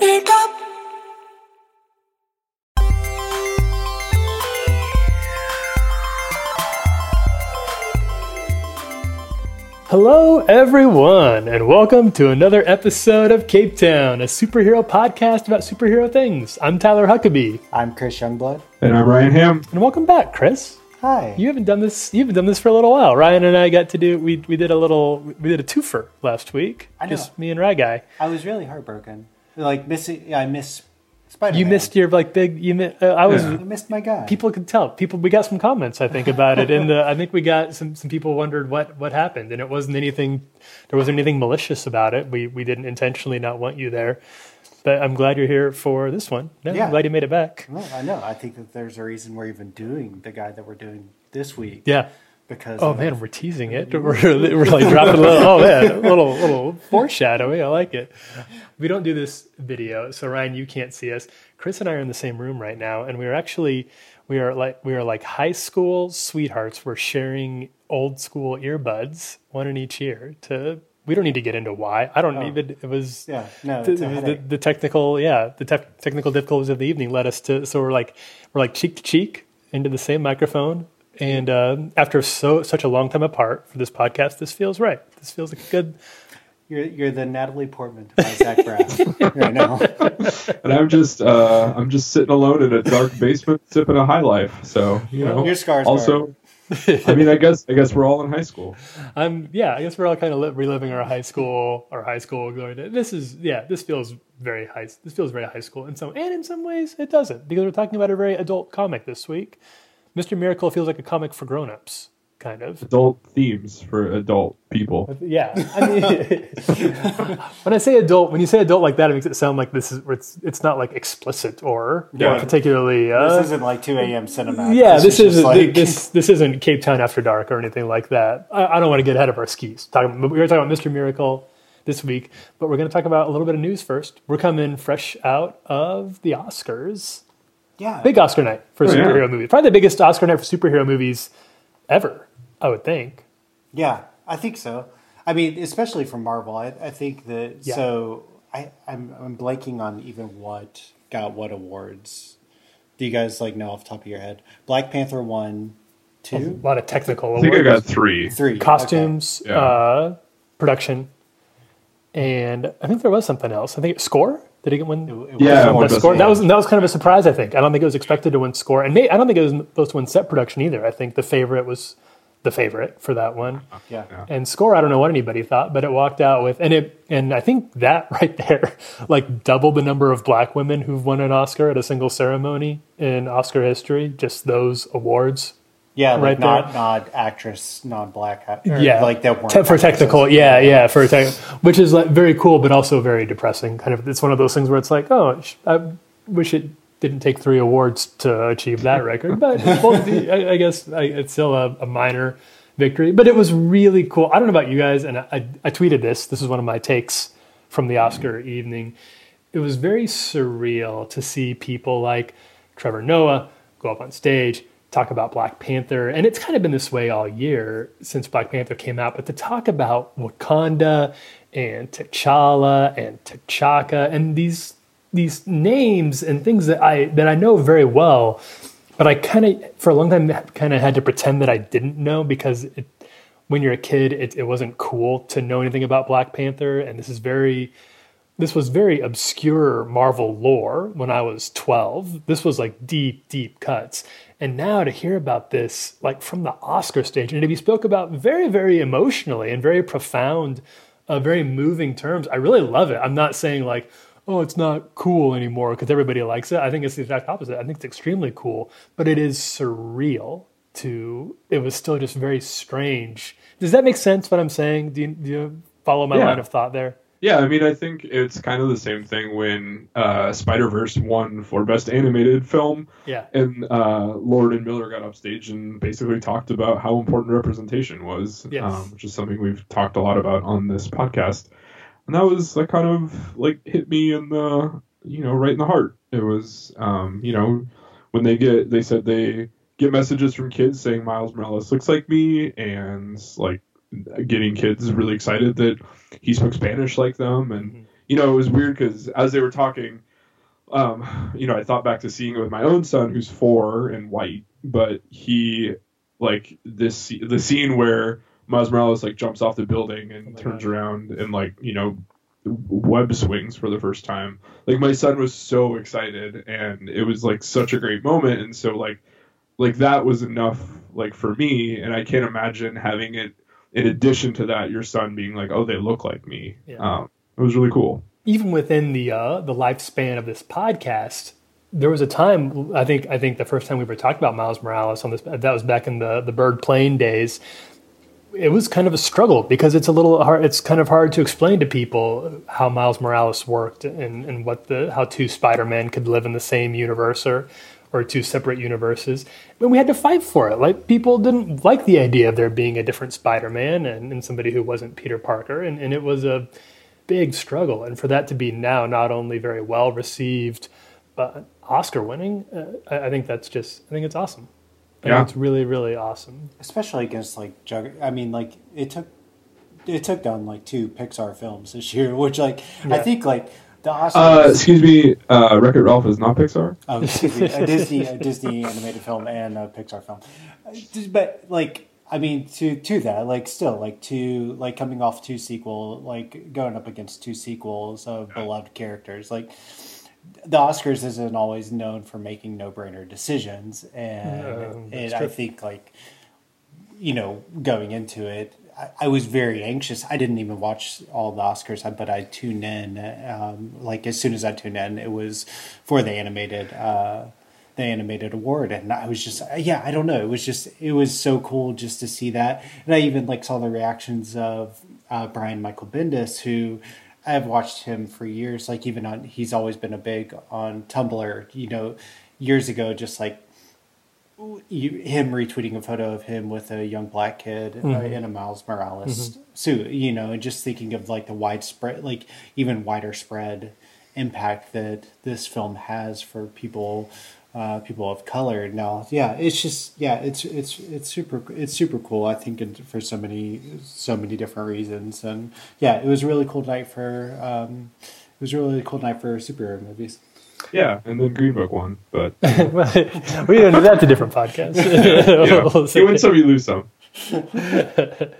Wake up. Hello, everyone, and welcome to another episode of Cape Town, a superhero podcast about superhero things. I'm Tyler Huckabee, I'm Chris Youngblood. And I'm Ryan Ham. and welcome back, Chris. Hi. You haven't done this. You haven't done this for a little while. Ryan and I got to do. We we did a little. We did a twofer last week. I know. Just me and Rye Guy. I was really heartbroken. Like missing. Yeah, I miss Spider. You missed your like big. You mi- uh, I was. I missed my guy. People could tell. People. We got some comments. I think about it. And I think we got some. Some people wondered what what happened, and it wasn't anything. There wasn't anything malicious about it. We we didn't intentionally not want you there. But I'm glad you're here for this one. No, Yeah. I'm glad you made it back. I know. I think that there's a reason we're even doing the guy that we're doing this week. Yeah. Because. Oh man, we're teasing it. We're, we're like dropping a little. Oh man, a little little foreshadowing. I like it. We don't do this video, so Ryan, you can't see us. Chris and I are in the same room right now, and we are actually we are like we are like high school sweethearts. We're sharing old school earbuds, one in each ear. To we don't need to get into why. I don't Oh. even. It was Yeah. No. the, the, the technical yeah the tef- technical difficulties of the evening led us to so we're like we're like cheek to cheek into the same microphone and uh, after so such a long time apart for this podcast this feels right this feels like a good You're you're the Natalie Portman to my Zach Braff right now. And I'm just uh, I'm just sitting alone in a dark basement sipping a high life. So you know. Your scars. Also, I mean, I guess I guess we're all in high school. i'm yeah i guess we're all kind of reliving our high school our high school glory. this is yeah this feels very high this feels very high school in some and in some ways it doesn't because we're talking about a very adult comic this week mr miracle feels like a comic for grown-ups kind of Adult themes for adult people. Yeah, I mean, when I say adult, when you say adult like that, it makes it sound like this is it's it's not like explicit or, or Yeah. particularly. Uh, This isn't like 2 a.m. cinema. yeah, this, is isn't like this this isn't Cape Town After Dark or anything like that. I, I don't want to get ahead of our skis. Talking, we were talking about Mr. Miracle this week, but we're going to talk about a little bit of news first. We're coming fresh out of the Oscars. Yeah. Big Oscar night for Oh, yeah. superhero movies. Probably the biggest Oscar night for superhero movies ever. I would think. Yeah, I think so. I mean, especially for Marvel, I, I think that. Yeah. So I, I'm I'm blanking on even what got what awards. Do you guys like know off the top of your head? Black Panther won, A lot of technical I think I awards. got three. three costumes, Yeah. uh, production, and I think there was something else. I think score. Did he get one? It- it Yeah, was- one Best best score. That was that was kind of a surprise. I think. I don't think it was expected to win score, and may, I don't think it was supposed to win set production either. I think the favorite was the favorite for that one. Uh-huh. yeah. And score, I don't know what anybody thought, but it walked out with, and it, and I think that right there, like double the number of black women who've won an Oscar at a single ceremony in Oscar history. Just those awards Yeah, like Right not there. not actress, non black. Yeah, like that weren't Te- for actresses. technical. Yeah, yeah, for tech, which is like very cool, but also very depressing. Kind of, it's one of those things where it's like, oh, sh- I wish it didn't take three awards to achieve that record, but well, I, I guess I, it's still a, a minor victory. But it was really cool. I don't know about you guys, and I, I tweeted this. This is one of my takes from the Oscar evening. It was very surreal to see people like Trevor Noah go up on stage, talk about Black Panther, and it's kind of been this way all year since Black Panther came out. But to talk about Wakanda and T'Challa and T'Chaka and these these names and things that I that I know very well, but I kind of for a long time kind of had to pretend that I didn't know because it, when you're a kid, it, it wasn't cool to know anything about Black Panther, and this is very this was very obscure Marvel lore when I was 12. This was like deep, deep cuts. And now to hear about this, like from the Oscar stage, and to be spoke about very, very emotionally and very profound, uh, very moving terms, I really love it. I'm not saying like, oh, it's not cool anymore because everybody likes it. I think it's the exact opposite. I think it's extremely cool, but it is surreal to, it was still just very strange. Does that make sense what I'm saying? Do you, do you follow my Yeah. line of thought there? Yeah, I mean, I think it's kind of the same thing when uh, Spider Verse won for Best Animated Film, Yeah. and uh, Lord and Miller got up stage and basically talked about how important representation was, Yes. um, which is something we've talked a lot about on this podcast. And that was like kind of like hit me in the you know right in the heart. It was um, you know when they get they said they get messages from kids saying Miles Morales looks like me and like getting kids really excited that he spoke Spanish like them and you know, it was weird because as they were talking, um, you know, I thought back to seeing it with my own son who's four and white, but he like this the scene where Miles Morales like jumps off the building and Oh turns God. around and like you know web swings for the first time. Like my son was so excited and it was like such a great moment and so like like that was enough like for me and I can't imagine having it in addition to that your son being like oh they look like me. Yeah. Um it was really cool. even within the uh, the lifespan of this podcast, there was a time I think I think the first time we ever talked about Miles Morales on this that was back in the the bird plane days. It was kind of a struggle because it's a little hard. It's kind of hard to explain to people how Miles Morales worked and, and what the how two Spider Men could live in the same universe or or two separate universes. But we had to fight for it. Like people didn't like the idea of there being a different Spider Man and, and somebody who wasn't Peter Parker, and, and it was a big struggle. And for that to be now not only very well received, but Oscar winning, uh, I, I think that's just, I think it's awesome. I think Yeah. it's really, really awesome. especially against like Jug. I mean, like it took it took down like two Pixar films this year, which like I think like the Uh excuse me, uh Wreck-It Ralph is not Pixar? Oh, excuse me, a Disney a Disney animated film and a Pixar film, but like I mean to to that like still like two like coming off two sequel like going up against two sequels of beloved characters like the Oscars isn't always known for making no brainer decisions and No, and I think like you know going into it. I- was very anxious. I didn't even watch all the Oscars, but I tuned in. Um, like as soon as I tuned in, it was for the animated uh, the animated award and i was just yeah i don't know it was just it was so cool just to see that and i even like saw the reactions of uh, brian michael bendis who i've watched him for years like even on he's always been a big on tumblr you know years ago just like you, him retweeting a photo of him with a young black kid uh, in a Miles Morales suit, you know, and just thinking of like the widespread, like even wider spread impact that this film has for people, uh, people of color. Now, yeah, it's just yeah, it's it's it's super it's super cool. I think for so many so many different reasons, and yeah, it was a really cool night for um, it was a really cool night for superhero movies. Yeah, and then Green Book won, but we don't do that's a different podcast. you, know, you win some, you lose some.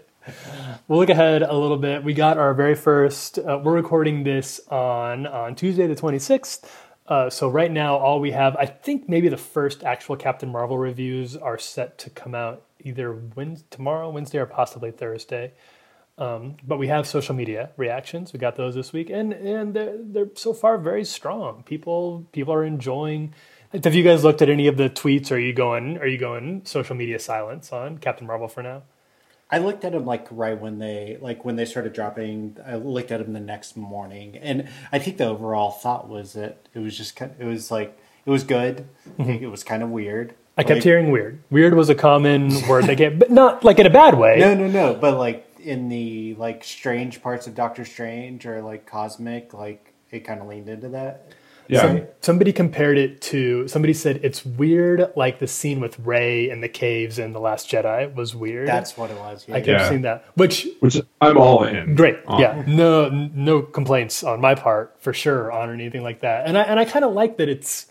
We'll look ahead a little bit. We got our very first. Uh, we're recording this on on Tuesday the twenty sixth. Uh, so right now, all we have, I think, maybe the first actual Captain Marvel reviews are set to come out either Wednesday, tomorrow, Wednesday, or possibly Thursday. Um, but we have social media reactions. We got those this week, and and they're they're so far very strong. People people are enjoying. Have you guys looked at any of the tweets? Or are you going? Are you going social media silence on Captain Marvel for now? I looked at them like right when they like when they started dropping. I looked at them the next morning, and I think the overall thought was that it was just kind. It was like it was good. It was kind of weird. Mm-hmm. I kept Like- hearing weird. Weird was a common word they get, but not like in a bad way. No, no, no. But like in the like strange parts of Doctor Strange or like cosmic, like it kind of leaned into that. Yeah, Some, somebody compared it to somebody said it's weird, like the scene with Rey in the caves in the Last Jedi was weird. That's what it was. Yeah. I kept Yeah. seeing that, which which I'm all in. great, on. yeah, no, no complaints on my part for sure on anything like that. And I and I kind of like that it's.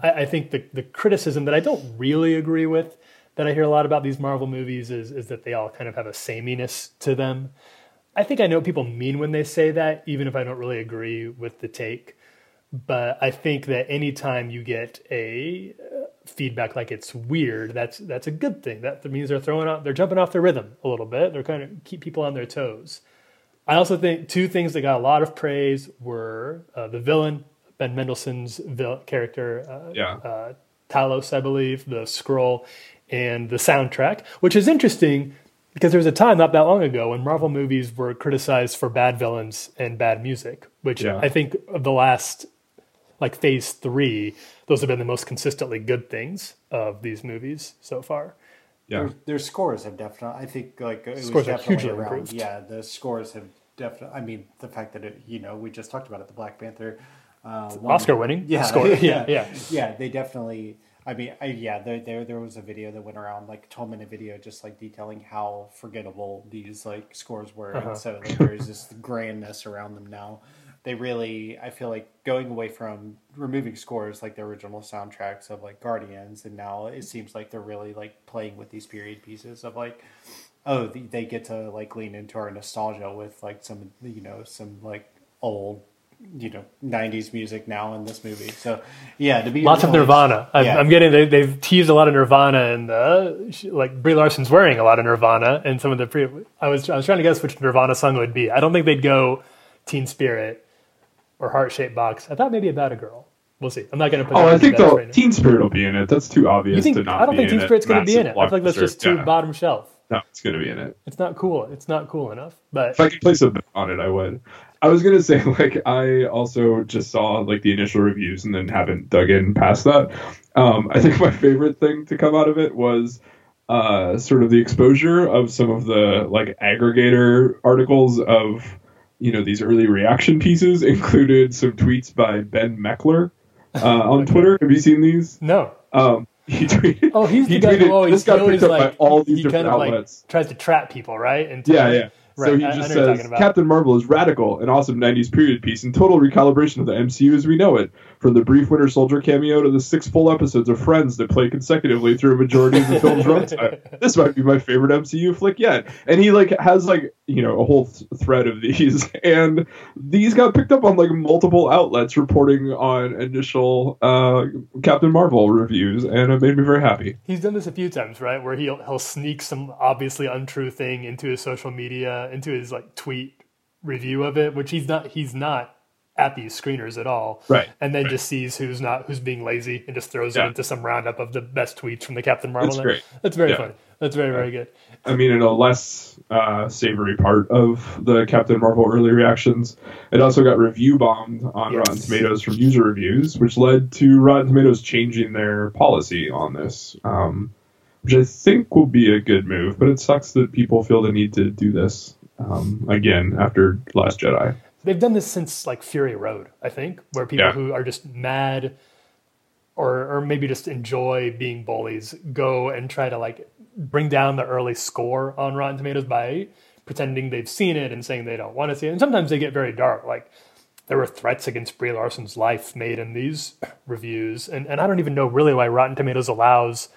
I, I think the the criticism that I don't really agree with that I hear a lot about these Marvel movies is is that they all kind of have a sameness to them. I think I know what people mean when they say that, even if I don't really agree with the take. But I think that anytime you get a uh, feedback like it's weird, that's that's a good thing. That means they're throwing out, they're jumping off their rhythm a little bit. They're kind of keep people on their toes. I also think two things that got a lot of praise were uh, the villain, Ben Mendelsohn's vil- character, uh, Yeah. uh, Talos, I believe, the Skrull, and the soundtrack, which is interesting because there was a time not that long ago when Marvel movies were criticized for bad villains and bad music, which Yeah. I think of the last, like phase three, those have been the most consistently good things of these movies so far. yeah. Their, their scores have definitely. I think like it was Scores are definitely hugely around. improved. Yeah, the scores have definitely. I mean, the fact that it. You know, we just talked about it. The Black Panther. Uh, won- Oscar winning Yeah, score. Yeah, yeah. yeah. They definitely. I mean, I, yeah. There, there, there was a video that went around, like a twelve minute video, just like detailing how forgettable these like scores were, Uh-huh. and so like, there's this grandness around them now. they really I feel like going away from removing scores like the original soundtracks of like Guardians, and now it seems like they're really like playing with these period pieces of like oh they get to like lean into our nostalgia with like some you know some like old you know 90s music now in this movie so yeah to be Lots of Nirvana. I'm, Yeah. I'm getting they, they've teased a lot of Nirvana, and uh, sh- like Brie Larson's wearing a lot of Nirvana, and some of the pre. I was I was trying to guess which Nirvana song it would be. I don't think they'd go Teen Spirit or Heart Shaped Box. I thought maybe About a Girl. We'll see. I'm not going to put. Oh, I think the right. Teen Spirit will be in it. That's too obvious You think? to not I don't be think Teen. Spirit's going to be in it. I feel like that's just too Yeah. bottom shelf. No, it's going to be in it. It's not cool. It's not cool enough. But If I could place a bet on it, I would. I was gonna say like I also just saw like the initial reviews and then haven't dug in past that. Um, I think my favorite thing to come out of it was uh, sort of the exposure of some of the like aggregator articles of you know these early reaction pieces included some tweets by Ben Mekler uh, on Twitter. Have you seen these? no. Um, he tweeted. Oh, he's the he guy who tweeted- always, this he got picked up by all these he different kind of outlets. like tries to trap people, right? Into, Yeah, yeah. So he I- I just know says. Captain Marvel is radical, an awesome 90s period piece, and total recalibration of the MCU as we know it. From the brief Winter Soldier cameo to the six full episodes of Friends that play consecutively through a majority of the film's runtime. This might be my favorite MCU flick yet. And he like has like you know a whole th- thread of these, and these got picked up on like multiple outlets reporting on initial uh, Captain Marvel reviews, and it made me very happy. He's done this a few times, right? Where he'll he'll sneak some obviously untrue thing into his social media, into his like tweet review of it, which he's not he's not at these screeners at all. Right, And then right. just sees who's not who's being lazy and just throws Yeah. it into some roundup of the best tweets from the Captain Marvel. That's great. That's very Yeah. funny. That's very, very good. I mean, in a less uh, savory part of the Captain Marvel early reactions, it also got review bombed on Yes. Rotten Tomatoes from user reviews, which led to Rotten Tomatoes changing their policy on this, um, which I think will be a good move. But it sucks that people feel the need to do this um, again after Last Jedi. They've done this since like Fury Road, I think, where people Yeah. who are just mad or or maybe just enjoy being bullies go and try to like bring down the early score on Rotten Tomatoes by pretending they've seen it and saying they don't want to see it. And sometimes they get very dark. Like there were threats against Brie Larson's life made in these reviews. And and I don't even know really why Rotten Tomatoes allows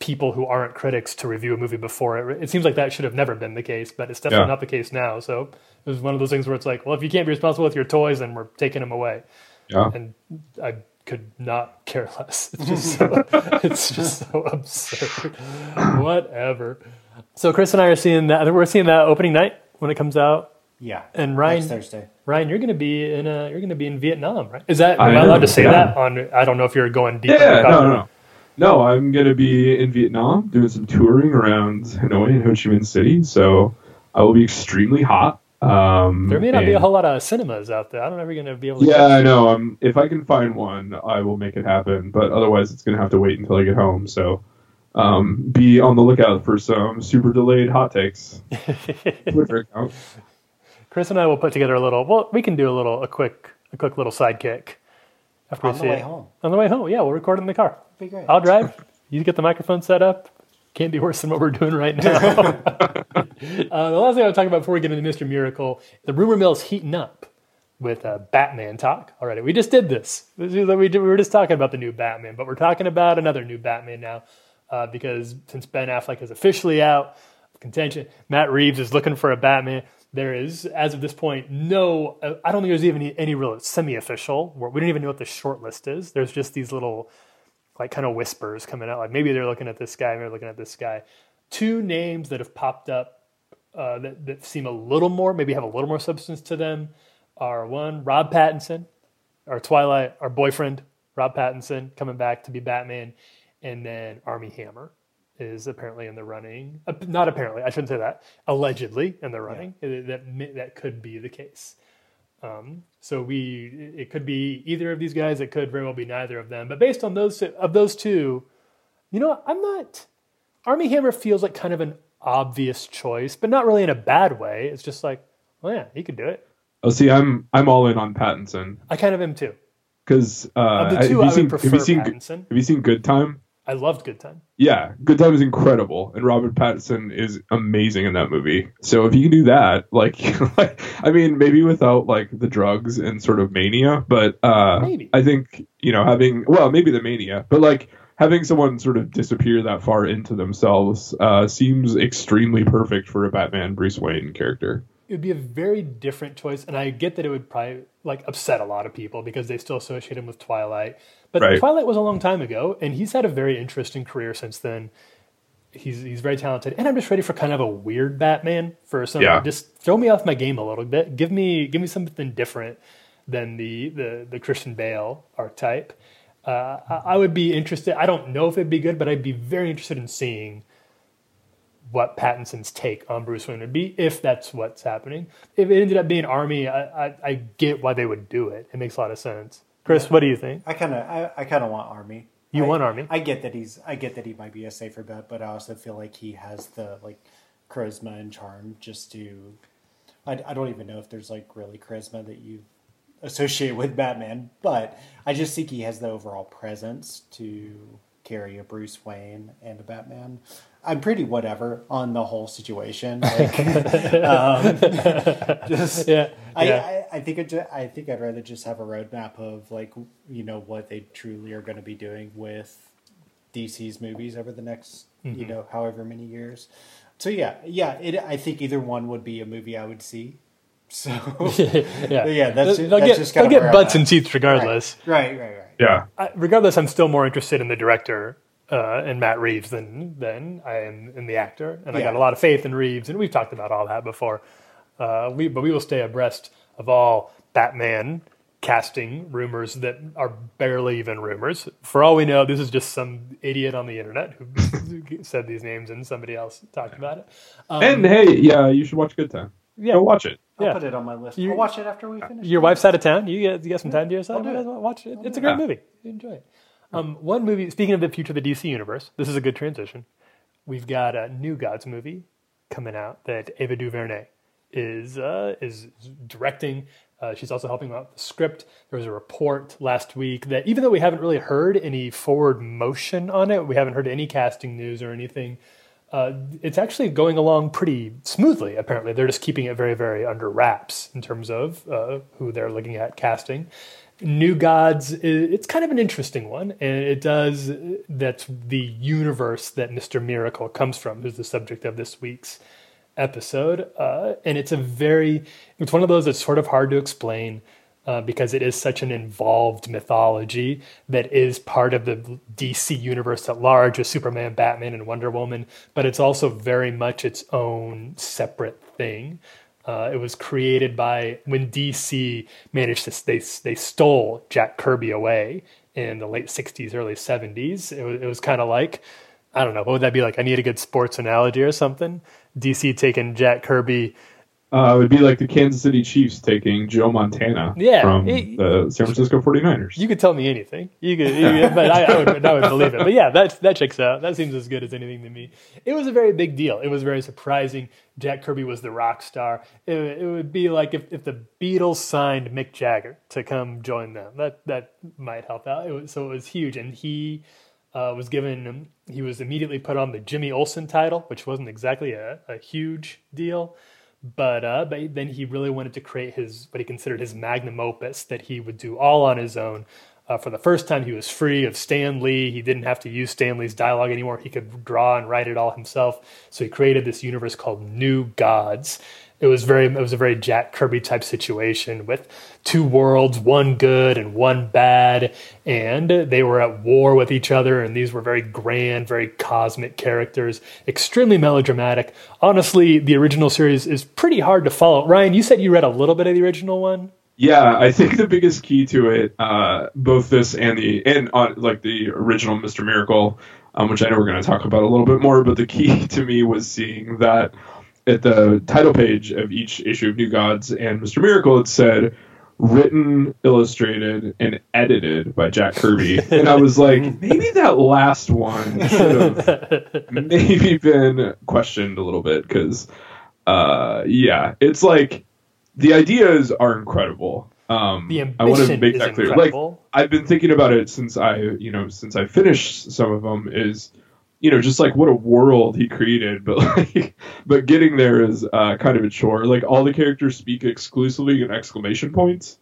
people who aren't critics to review a movie before it. It seems like that should have never been the case, but it's definitely Yeah. not the case now. So it was one of those things where it's like, well, if you can't be responsible with your toys, then we're taking them away. Yeah. And I could not care less. It's just so, it's just so absurd. Whatever. So Chris and I are seeing that. We're seeing that opening night when it comes out. yeah And Ryan- Thursday Ryan, you're going to be in a, you're going to be in Vietnam, right? Is that I am I allowed to say yeah. that on? I don't know if you're going deep. Yeah, no, no, no. No, I'm going to be in Vietnam doing some touring around Hanoi and Ho Chi Minh City, so I will be extremely hot. Um, There may not be a whole lot of cinemas out there. I don't know if you're going to be able to. Yeah, I know. Um, if I can find one, I will make it happen. But otherwise, it's going to have to wait until I get home. So, um, be on the lookout for some super delayed hot takes. Twitter account. Chris and I will put together a little. Well, we can do a little, a quick, a quick little sidekick after on we the see way it. home On the way home, yeah, we'll record in the car. Be great I'll drive. You get the microphone set up. Can't be worse than what we're doing right now. uh, the last thing I want to talk about before we get into Mr. Miracle, the rumor mill is heating up with uh, Batman talk already. We just did this. This is- We, did- we were just talking about the new Batman, but we're talking about another new Batman now uh, because since Ben Affleck is officially out of contention, Matt Reeves is looking for a Batman. There is, as of this point, no. Uh, I don't think there's even any, any real semi-official. We don't even know what the short list is. There's just these little like kind of whispers coming out. Like maybe they're looking at this guy, maybe they're looking at this guy. Two names that have popped up uh, that, that seem a little more, maybe have a little more substance to them are one, Rob Pattinson, our Twilight, our boyfriend, Rob Pattinson, coming back to be Batman, and then Armie Hammer is apparently in the running. Uh, not apparently, I shouldn't say that. Allegedly in the running. Uh, That that could be the case. Um, so we, it could be either of these guys. It could very well be neither of them. But based on those of those two, you know. I'm not. Armie Hammer feels like kind of an obvious choice, but not really in a bad way. It's just like, well, yeah, he could do it. Oh, see, I'm I'm all in on Pattinson I kind of am too. because uh, Of the two, have you I would seen prefer have you seen Pattinson. have you seen Good Time? I loved Good Time. Yeah, Good Time is incredible, and Robert Pattinson is amazing in that movie. So if you can do that, like, like I mean, maybe without like the drugs and sort of mania, but uh, Maybe. I think you know having well maybe the mania, but like having someone sort of disappear that far into themselves uh, seems extremely perfect for a Batman Bruce Wayne character. It would be a very different choice, and I get that it would probably like upset a lot of people because they still associate him with Twilight. But Right. Twilight was a long time ago, and he's had a very interesting career since then. He's he's very talented, and I'm just ready for kind of a weird Batman for some. Yeah. Just throw me off my game a little bit. Give me give me something different than the the, the Christian Bale archetype. Uh, I, I would be interested. I don't know if it'd be good, but I'd be very interested in seeing what Pattinson's take on Bruce Wayne would be if that's what's happening. If it ended up being Armie, I, I, I get why they would do it. It makes a lot of sense. Chris, what do you think? I kind of I, I kind of want Armie. You I- want Armie? I get that he's I get that he might be a safer bet, but I also feel like he has the like charisma and charm just to. I, I don't even know if there's like really charisma that you associate with Batman, but I just think he has the overall presence to carry a Bruce Wayne and a Batman. I'm pretty whatever on the whole situation. Like, um, just Yeah, I, yeah. I, I think it, I think I'd rather just have a roadmap of like you know what they truly are going to be doing with DC's movies over the next Mm-hmm. you know however many years. So yeah, yeah, it, I think either one would be a movie I would see. So yeah, yeah, that's- they'll that's get just they'll kinda get butts and seats regardless. right, right, right. Yeah, I, regardless, I'm still more interested in the director uh, and Matt Reeves than than I am in the actor, and I got a lot of faith in Reeves, and we've talked about all that before. Uh, we but we will stay abreast of all Batman casting rumors that are barely even rumors. For all we know, this is just some idiot on the internet who said these names, and somebody else talked about it. Um, and hey, yeah, you should watch Good Time. yeah, Go watch it. I'll Yeah. put it on my list. You- I'll watch it after we finish. Your wife's out of town. You get, you get some time to yourself. I'll do it. Watch it. It's a great it. movie. You enjoy it. Um, one movie. Speaking of the future of the DC universe, this is a good transition. We've got a New Gods movie coming out that Ava DuVernay is uh, is directing. Uh, she's also helping out the script. There was a report last week that even though we haven't really heard any forward motion on it, we haven't heard any casting news or anything. Uh, it's actually going along pretty smoothly. Apparently, they're just keeping it very, very under wraps in terms of uh, who they're looking at casting. New Gods, it's kind of an interesting one, and it does. That's the universe that Mister Miracle comes from, who's the subject of this week's episode, uh, and it's a very. It's one of those that's sort of hard to explain uh, because it is such an involved mythology that is part of the DC universe at large with Superman, Batman, and Wonder Woman, but it's also very much its own separate thing. Uh, it was created by when DC managed to they they stole Jack Kirby away in the late '60s, early '70s. It was, it was kind of like I don't know what would that be like. I need a good sports analogy or something. DC taking Jack Kirby Uh, it would be like the Kansas City Chiefs taking Joe Montana Yeah, from it- the San Francisco 49ers. You could tell me anything. You could, you but I, I, would, I would believe it. But yeah, that that checks out. That seems as good as anything to me. It was a very big deal. It was very surprising. Jack Kirby was the rock star. It, it would be like if, if the Beatles signed Mick Jagger to come join them. That that might help out. It was, so it was huge, and he uh, was given. He was immediately put on the Jimmy Olsen title, which wasn't exactly a, a huge deal but uh, but then he really wanted to create his what he considered his magnum opus that he would do all on his own. Uh, for the first time, he was free of Stan Lee. He didn't have to use Stan Lee's dialogue anymore. He could draw and write it all himself. So he created this universe called New Gods. It was very it was a very Jack Kirby type situation with two worlds, one good and one bad, and they were at war with each other. And these were very grand, very cosmic characters, extremely melodramatic. Honestly, the original series is pretty hard to follow. Ryan, you said you read a little bit of the original one. Yeah, I think the biggest key to it, uh, both this and the and uh, like the original Mister Miracle, um, which I know we're going to talk about a little bit more, but the key to me was seeing that at the title page of each issue of New Gods and Mister Miracle, it said written, illustrated, and edited by Jack Kirby, and I was like, maybe that last one should have maybe been questioned a little bit because, uh, yeah, it's like the ideas are incredible. Um, The I want to ambition make that clear. incredible. Like I've been thinking about it since I, you know, since I finished some of them. Is you know, just like what a world he created, but like, but getting there is uh, kind of a chore. Like all the characters speak exclusively in exclamation points,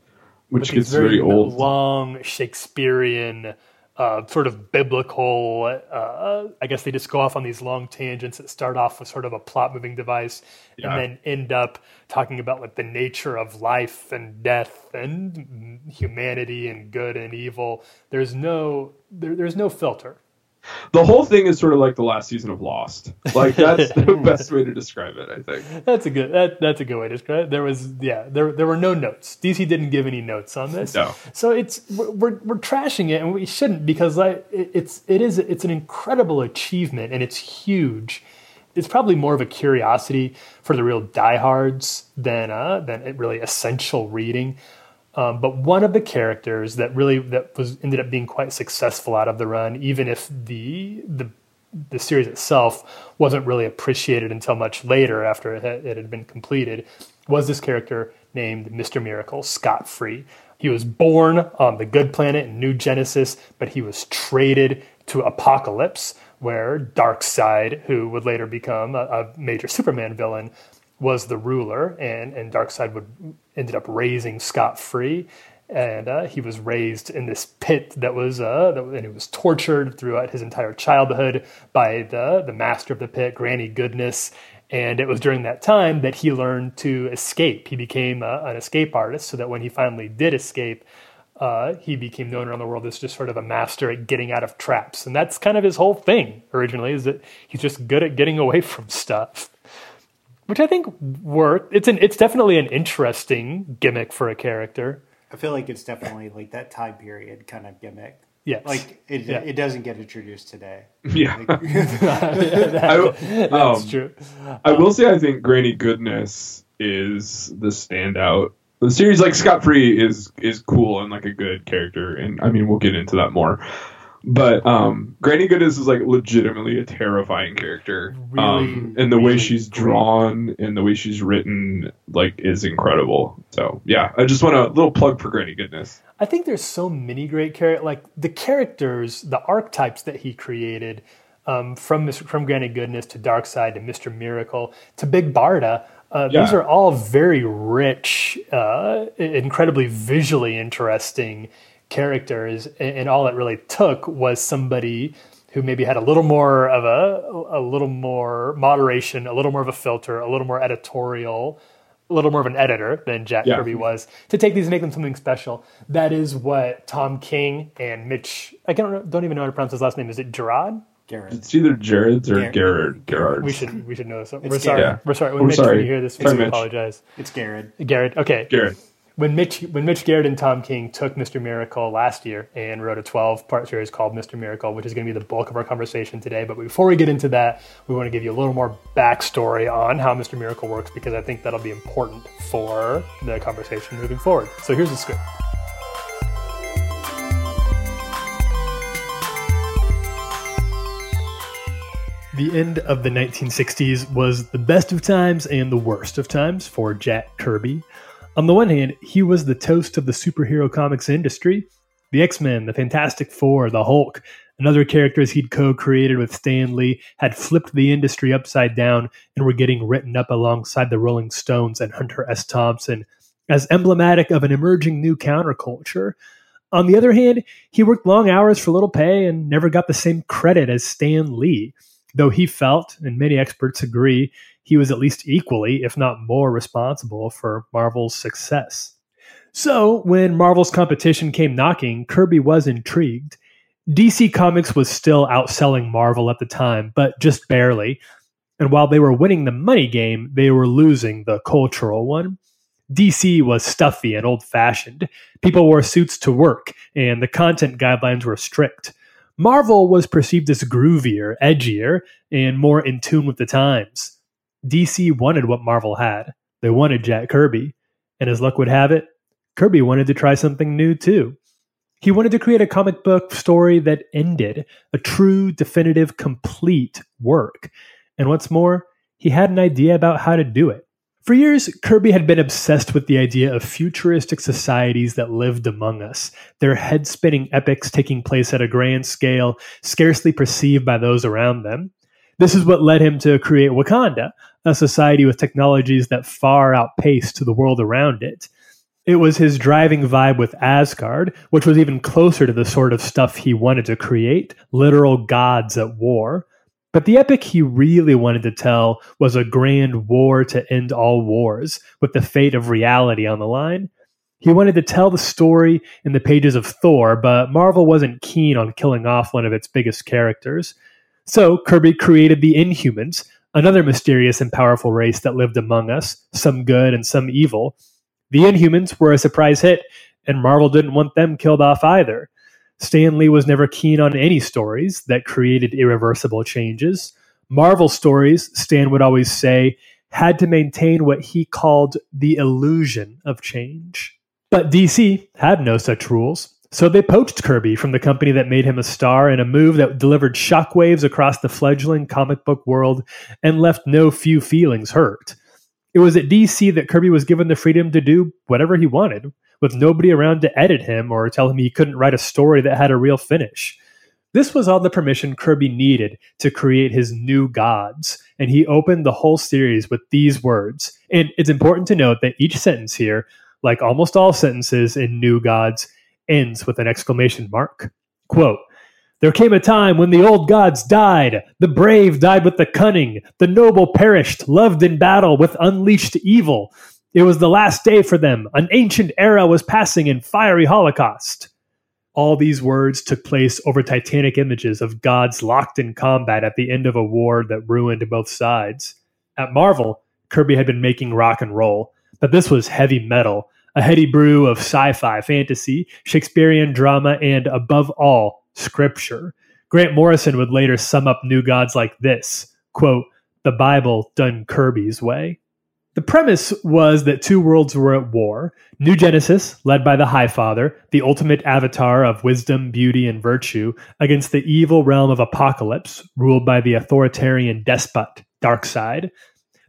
which gets these very old. long Shakespearean, uh, sort of biblical. Uh, I guess they just go off on these long tangents that start off with sort of a plot moving device, Yeah. and then end up talking about like the nature of life and death and humanity and good and evil. There's no there, there's no filter. The whole thing is sort of like the last season of Lost. Like that's the best way to describe it, I think. That's a good that, that's a good way to describe it. There was yeah there there were no notes. DC didn't give any notes on this. No. So it's we're, we're, we're trashing it and we shouldn't because like it, it's it is it's an incredible achievement and it's huge. It's probably more of a curiosity for the real diehards than uh than really essential reading. Um, but one of the characters that really that was ended up being quite successful out of the run, even if the the the series itself wasn't really appreciated until much later after it had, been completed, was this character named Mr. Miracle, Scott Free. He was born on the Good Planet in New Genesis, but he was traded to Apokolips, where Darkseid, who would later become a, a major Superman villain, was the ruler, and and Darkseid would ended up raising Scott free, and uh, he was raised in this pit that was uh, that, and he was tortured throughout his entire childhood by the the master of the pit, Granny Goodness. And it was during that time that he learned to escape. He became uh, an escape artist, so that when he finally did escape, uh, he became known around the world as just sort of a master at getting out of traps. And that's kind of his whole thing originally, is that he's just good at getting away from stuff which I think worked. It's an it's definitely an interesting gimmick for a character. I feel like it's definitely like that time period kind of gimmick. Yes, Like it, Yeah. it doesn't get introduced today. Yeah. Like, I, that's um, true. I will say I think Granny Goodness is the standout. The series like Scott Free is is cool and like a good character, and I mean we'll get into that more. But um, Granny Goodness is like legitimately a terrifying character, um, and the way really she's great. drawn and the way she's written like is incredible. So yeah, I just want a little plug for Granny Goodness. I think there's so many great characters. Like the characters, the archetypes that he created, um, from Mr. from Granny Goodness to Darkseid to Mister Miracle to Big Barda. Uh, These are all very rich, uh, incredibly visually interesting characters, and, and all it really took was somebody who maybe had a little more of a a little more moderation, a little more of a filter, a little more editorial, a little more of an editor than Jack Yeah. Kirby was to take these and make them something special. That is what Tom King and Mitch I don't don't even know how to pronounce his last name. Is it Gerard? Garrett. It's either Jared's or Gar- Garrett. We should we should know this. We're sorry. Garrett. We're sorry. When We're Mitch, sorry. when you hear this, we apologize. It's Garrett. Garrett. Okay. Garrett. When Mitch when Mitch Garrett and Tom King took Mr. Miracle last year and wrote a 12 part series called Mr. Miracle, which is going to be the bulk of our conversation today. But before we get into that, we want to give you a little more backstory on how Mr. Miracle works because I think that'll be important for the conversation moving forward. So here's the script. The end of the 1960s was the best of times and the worst of times for Jack Kirby. On the one hand, he was the toast of the superhero comics industry. The X Men, the Fantastic Four, the Hulk, and other characters he'd co created with Stan Lee had flipped the industry upside down and were getting written up alongside the Rolling Stones and Hunter S. Thompson as emblematic of an emerging new counterculture. On the other hand, he worked long hours for little pay and never got the same credit as Stan Lee, though he felt, and many experts agree, he was at least equally, if not more, responsible for Marvel's success. So, when Marvel's competition came knocking, Kirby was intrigued. DC Comics was still outselling Marvel at the time, but just barely. And while they were winning the money game, they were losing the cultural one. DC was stuffy and old fashioned. People wore suits to work, and the content guidelines were strict. Marvel was perceived as groovier, edgier, and more in tune with the times. DC wanted what Marvel had. They wanted Jack Kirby. And as luck would have it, Kirby wanted to try something new too. He wanted to create a comic book story that ended, a true, definitive, complete work. And what's more, he had an idea about how to do it. For years, Kirby had been obsessed with the idea of futuristic societies that lived among us, their head spinning epics taking place at a grand scale, scarcely perceived by those around them. This is what led him to create Wakanda, a society with technologies that far outpaced the world around it. It was his driving vibe with Asgard, which was even closer to the sort of stuff he wanted to create literal gods at war. But the epic he really wanted to tell was a grand war to end all wars, with the fate of reality on the line. He wanted to tell the story in the pages of Thor, but Marvel wasn't keen on killing off one of its biggest characters. So Kirby created the Inhumans, another mysterious and powerful race that lived among us, some good and some evil. The Inhumans were a surprise hit, and Marvel didn't want them killed off either. Stan Lee was never keen on any stories that created irreversible changes. Marvel stories, Stan would always say, had to maintain what he called the illusion of change. But DC had no such rules, so they poached Kirby from the company that made him a star in a move that delivered shockwaves across the fledgling comic book world and left no few feelings hurt. It was at DC that Kirby was given the freedom to do whatever he wanted, with nobody around to edit him or tell him he couldn't write a story that had a real finish. This was all the permission Kirby needed to create his new gods, and he opened the whole series with these words. And it's important to note that each sentence here, like almost all sentences in New Gods, ends with an exclamation mark. Quote, there came a time when the old gods died. The brave died with the cunning. The noble perished, loved in battle with unleashed evil. It was the last day for them. An ancient era was passing in fiery holocaust. All these words took place over titanic images of gods locked in combat at the end of a war that ruined both sides. At Marvel, Kirby had been making rock and roll, but this was heavy metal, a heady brew of sci fi, fantasy, Shakespearean drama, and above all, scripture. Grant Morrison would later sum up New Gods like this quote, The Bible done Kirby's way. The premise was that two worlds were at war. New Genesis, led by the High Father, the ultimate avatar of wisdom, beauty, and virtue, against the evil realm of Apokolips, ruled by the authoritarian despot, Darkseid.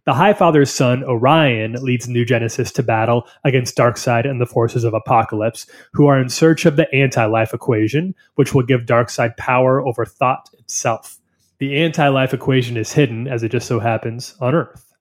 The High Father's son, Orion, leads New Genesis to battle against Darkseid and the forces of Apokolips, who are in search of the anti life equation, which will give Darkseid power over thought itself. The anti life equation is hidden, as it just so happens, on Earth.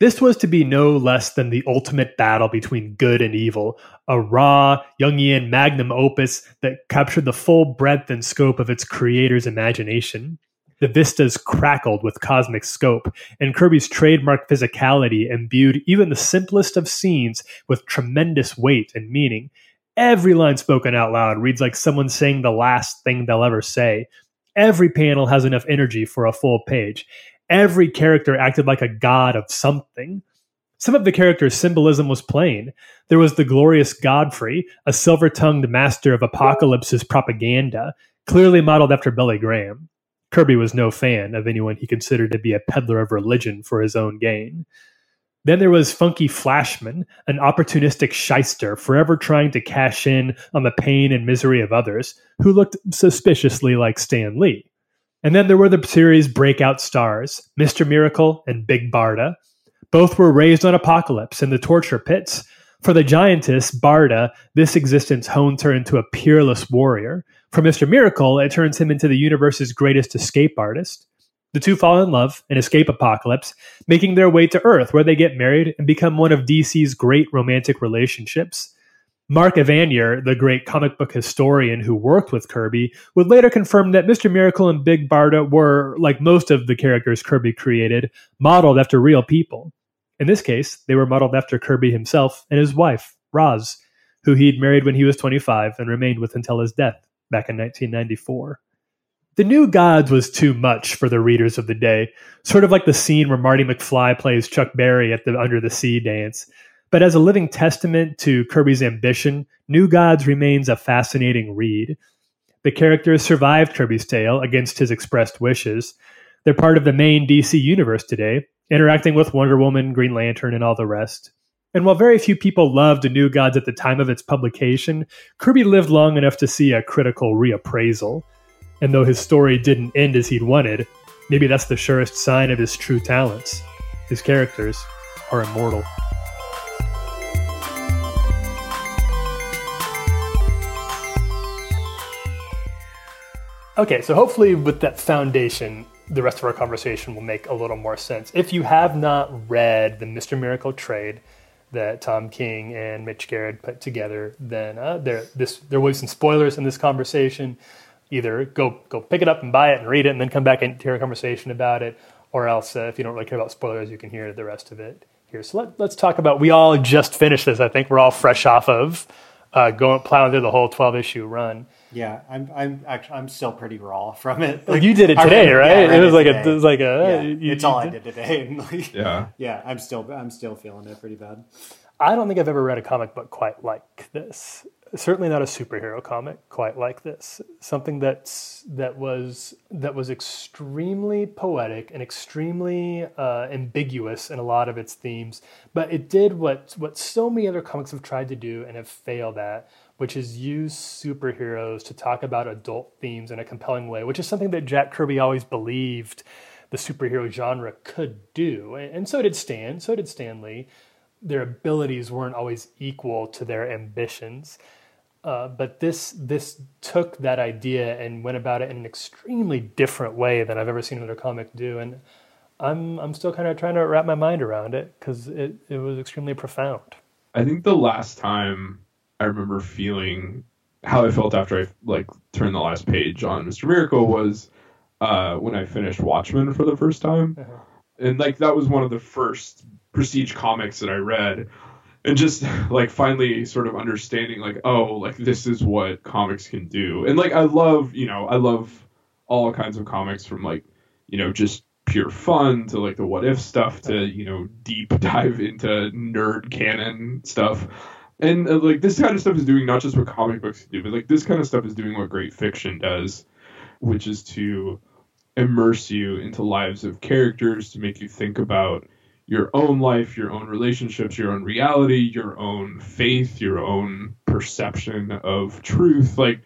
This was to be no less than the ultimate battle between good and evil, a raw, Jungian magnum opus that captured the full breadth and scope of its creator's imagination. The vistas crackled with cosmic scope, and Kirby's trademark physicality imbued even the simplest of scenes with tremendous weight and meaning. Every line spoken out loud reads like someone saying the last thing they'll ever say. Every panel has enough energy for a full page, every character acted like a god of something. Some of the characters' symbolism was plain. There was the glorious Godfrey, a silver tongued master of Apokolips's propaganda, clearly modeled after Billy Graham. Kirby was no fan of anyone he considered to be a peddler of religion for his own gain. Then there was Funky Flashman, an opportunistic shyster forever trying to cash in on the pain and misery of others, who looked suspiciously like Stan Lee. And then there were the series' breakout stars, Mr. Miracle and Big Barda. Both were raised on Apokolips in the torture pits. For the giantess, Barda, this existence hones her into a peerless warrior. For Mr. Miracle, it turns him into the universe's greatest escape artist. The two fall in love and escape Apokolips, making their way to Earth, where they get married and become one of DC's great romantic relationships. Mark Evanier, the great comic book historian who worked with Kirby, would later confirm that Mr. Miracle and Big Barda were, like most of the characters Kirby created, modeled after real people. In this case, they were modeled after Kirby himself and his wife, Roz, who he'd married when he was 25 and remained with until his death back in 1994. The New Gods was too much for the readers of the day, sort of like the scene where Marty McFly plays Chuck Berry at the Under the Sea dance. But as a living testament to Kirby's ambition, New Gods remains a fascinating read. The characters survived Kirby's tale against his expressed wishes. They're part of the main DC universe today, interacting with Wonder Woman, Green Lantern, and all the rest. And while very few people loved the New Gods at the time of its publication, Kirby lived long enough to see a critical reappraisal. And though his story didn't end as he'd wanted, maybe that's the surest sign of his true talents his characters. are immortal. Okay, so hopefully, with that foundation, the rest of our conversation will make a little more sense. If you have not read the Mr. Miracle trade that Tom King and Mitch Gerads put together, then uh, there this there will be some spoilers in this conversation. Either go go pick it up and buy it and read it, and then come back and hear a conversation about it, or else uh, if you don't really care about spoilers, you can hear the rest of it here. So let, let's talk about. We all just finished this. I think we're all fresh off of uh, going plowing through the whole twelve issue run. Yeah, I'm I'm actually I'm still pretty raw from it. Like, you did it today, read right? yeah, I read it was like today. a it was like a Yeah, you- it's you all I did- did today. And like, Yeah. yeah, I'm still I'm still feeling it pretty bad. I don't think I've ever read a comic book quite like this. Certainly not a superhero comic quite like this. Something that's that was that was extremely poetic and extremely uh, ambiguous in a lot of its themes, but it did what what so many other comics have tried to do and have failed at, which is use superheroes to talk about adult themes in a compelling way, which is something that Jack Kirby always believed the superhero genre could do, and, so did Stan. So did Stan Lee their abilities weren't always equal to their ambitions. Uh, but this this took that idea and went about it in an extremely different way than I've ever seen another comic do, and I'm I'm still kind of trying to wrap my mind around it because it, it was extremely profound. I think the last time I remember feeling how I felt after I like turned the last page on Mr. Miracle was uh, when I finished Watchmen for the first time, Uh-huh. and like that was one of the first prestige comics that I read, and just like finally sort of understanding like oh like this is what comics can do, and like I love you know I love all kinds of comics from like you know just pure fun to like the what if stuff to you know deep dive into nerd canon stuff and uh, like this kind of stuff is doing not just what comic books do but like this kind of stuff is doing what great fiction does which is to immerse you into lives of characters to make you think about your own life your own relationships your own reality your own faith your own perception of truth. Like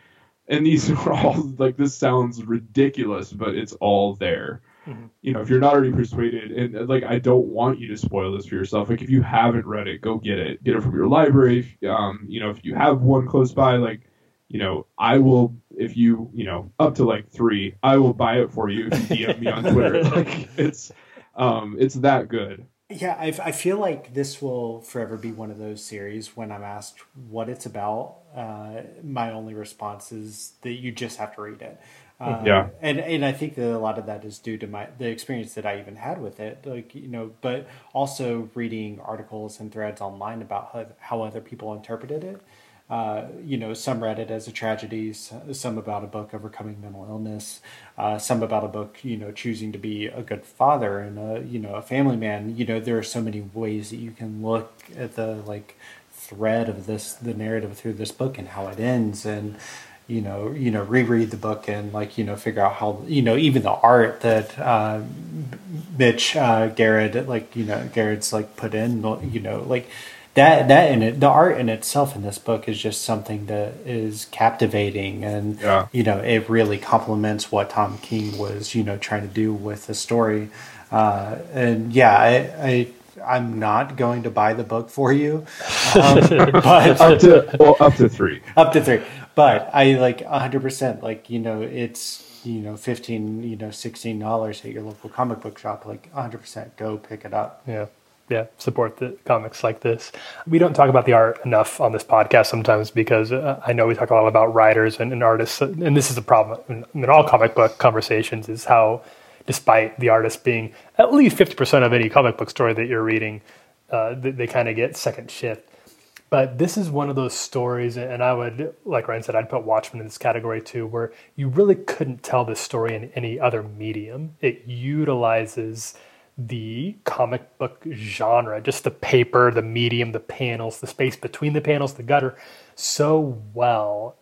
and these are all like this sounds ridiculous but it's all there Mhm. you know if you're not already persuaded and uh, like i don't want you to spoil this for yourself like if you haven't read it go get it get it from your library um you know if you have one close by like you know i will if you you know up to like three i will buy it for you if you dm me on twitter like it's um it's that good Yeah, I, I feel like this will forever be one of those series when I'm asked what it's about. Uh, my only response is that you just have to read it. Uh, Yeah. and and I think that a lot of that is due to my the experience that I even had with it, like you know, but also reading articles and threads online about how, how other people interpreted it. Uh, you know, some read it as a tragedy, some about a book overcoming mental illness, uh, some about a book, you know, choosing to be a good father and a, you know, a family man. You know, there are so many ways that you can look at the like thread of this, the narrative through this book and how it ends, and you know, you know, reread the book and like you know, figure out how you know even the art that uh, Mitch uh, Garrett, like you know, Garrett's like put in, you know, like that that in it the art in itself in this book is just something that is captivating and Yeah. you know it really complements what tom king was you know trying to do with the story. Uh, and yeah I, I i'm not going to buy the book for you. Um, but up to well up to three. Up to three but i like 100% like you know it's you know 15 you know 16 dollars at your local comic book shop like 100% go pick it up Yeah. Yeah. Support the comics like this. We don't talk about the art enough on this podcast sometimes because uh, I know we talk a lot about writers and, and artists, and this is a problem in, in all comic book conversations is how, despite the artist being at least 50% of any comic book story that you're reading, uh, they, they kind of get second shift. But this is one of those stories, and I would, like Ryan said, I'd put Watchmen in this category too, where you really couldn't tell this story in any other medium. It utilizes the comic book genre, just the paper, the medium, the panels, the space between the panels, the gutter, so well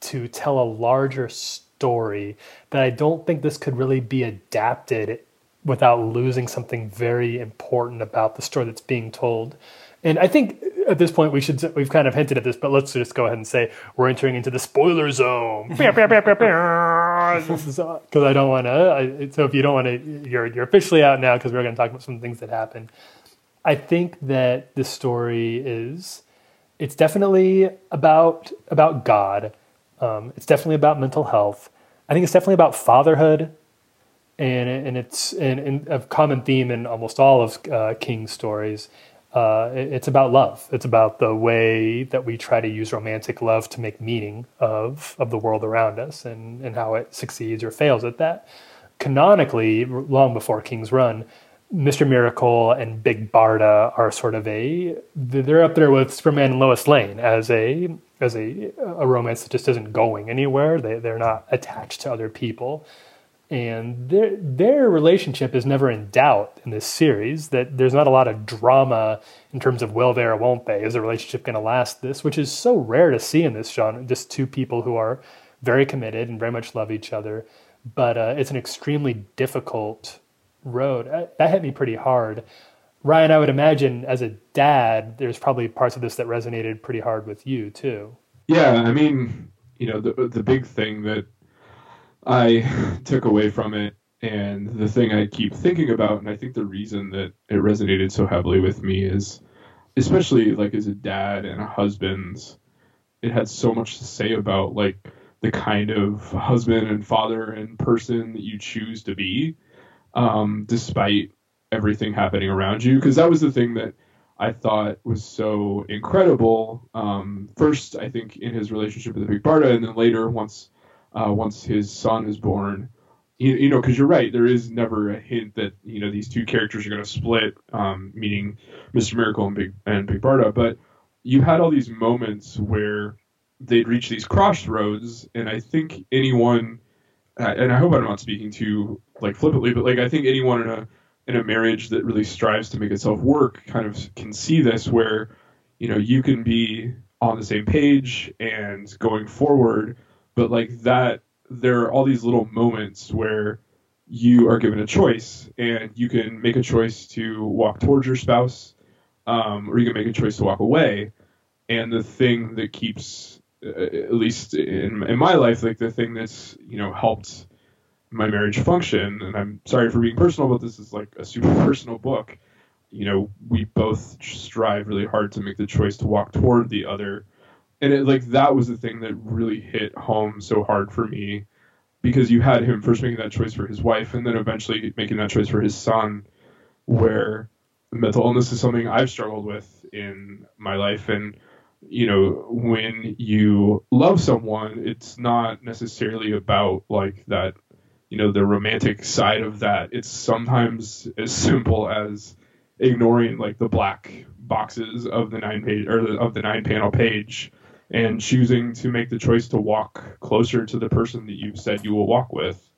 to tell a larger story that I don't think this could really be adapted without losing something very important about the story that's being told. And I think at this point we should we've kind of hinted at this, but let's just go ahead and say we're entering into the spoiler zone. Because I don't want to. So if you don't want to, you're you're officially out now because we're going to talk about some things that happen. I think that this story is it's definitely about about God. Um, it's definitely about mental health. I think it's definitely about fatherhood, and and it's and, and a common theme in almost all of uh, King's stories. Uh, it's about love. It's about the way that we try to use romantic love to make meaning of of the world around us, and and how it succeeds or fails at that. Canonically, long before King's Run, Mr. Miracle and Big Barda are sort of a they're up there with Superman and Lois Lane as a as a a romance that just isn't going anywhere. They they're not attached to other people. And their their relationship is never in doubt in this series. That there's not a lot of drama in terms of will they or won't they? Is the relationship going to last this? Which is so rare to see in this genre. Just two people who are very committed and very much love each other. But uh, it's an extremely difficult road. That hit me pretty hard. Ryan, I would imagine as a dad, there's probably parts of this that resonated pretty hard with you too. Yeah, I mean, you know, the the big thing that I took away from it, and the thing I keep thinking about, and I think the reason that it resonated so heavily with me is, especially like as a dad and a husband, it had so much to say about like the kind of husband and father and person that you choose to be um, despite everything happening around you. Because that was the thing that I thought was so incredible. Um, first, I think in his relationship with the Big Barda, and then later, once uh, once his son is born, you, you know, because you're right, there is never a hint that you know these two characters are going to split, um, meaning Mr. Miracle and Big and Big Barda. But you had all these moments where they'd reach these crossroads, and I think anyone and I hope I'm not speaking too like flippantly, but like I think anyone in a in a marriage that really strives to make itself work kind of can see this where you know you can be on the same page and going forward, but like that there are all these little moments where you are given a choice and you can make a choice to walk towards your spouse um, or you can make a choice to walk away and the thing that keeps uh, at least in, in my life, like the thing that's you know helped my marriage function. And I'm sorry for being personal, but this is like a super personal book. You know, we both strive really hard to make the choice to walk toward the other, and it like that was the thing that really hit home so hard for me because you had him first making that choice for his wife and then eventually making that choice for his son where mental illness is something I've struggled with in my life and you know, when you love someone, it's not necessarily about like that, you know, the romantic side of that. It's sometimes as simple as ignoring like the black boxes of the nine page or the, of the nine panel page and choosing to make the choice to walk closer to the person that you've said you will walk with.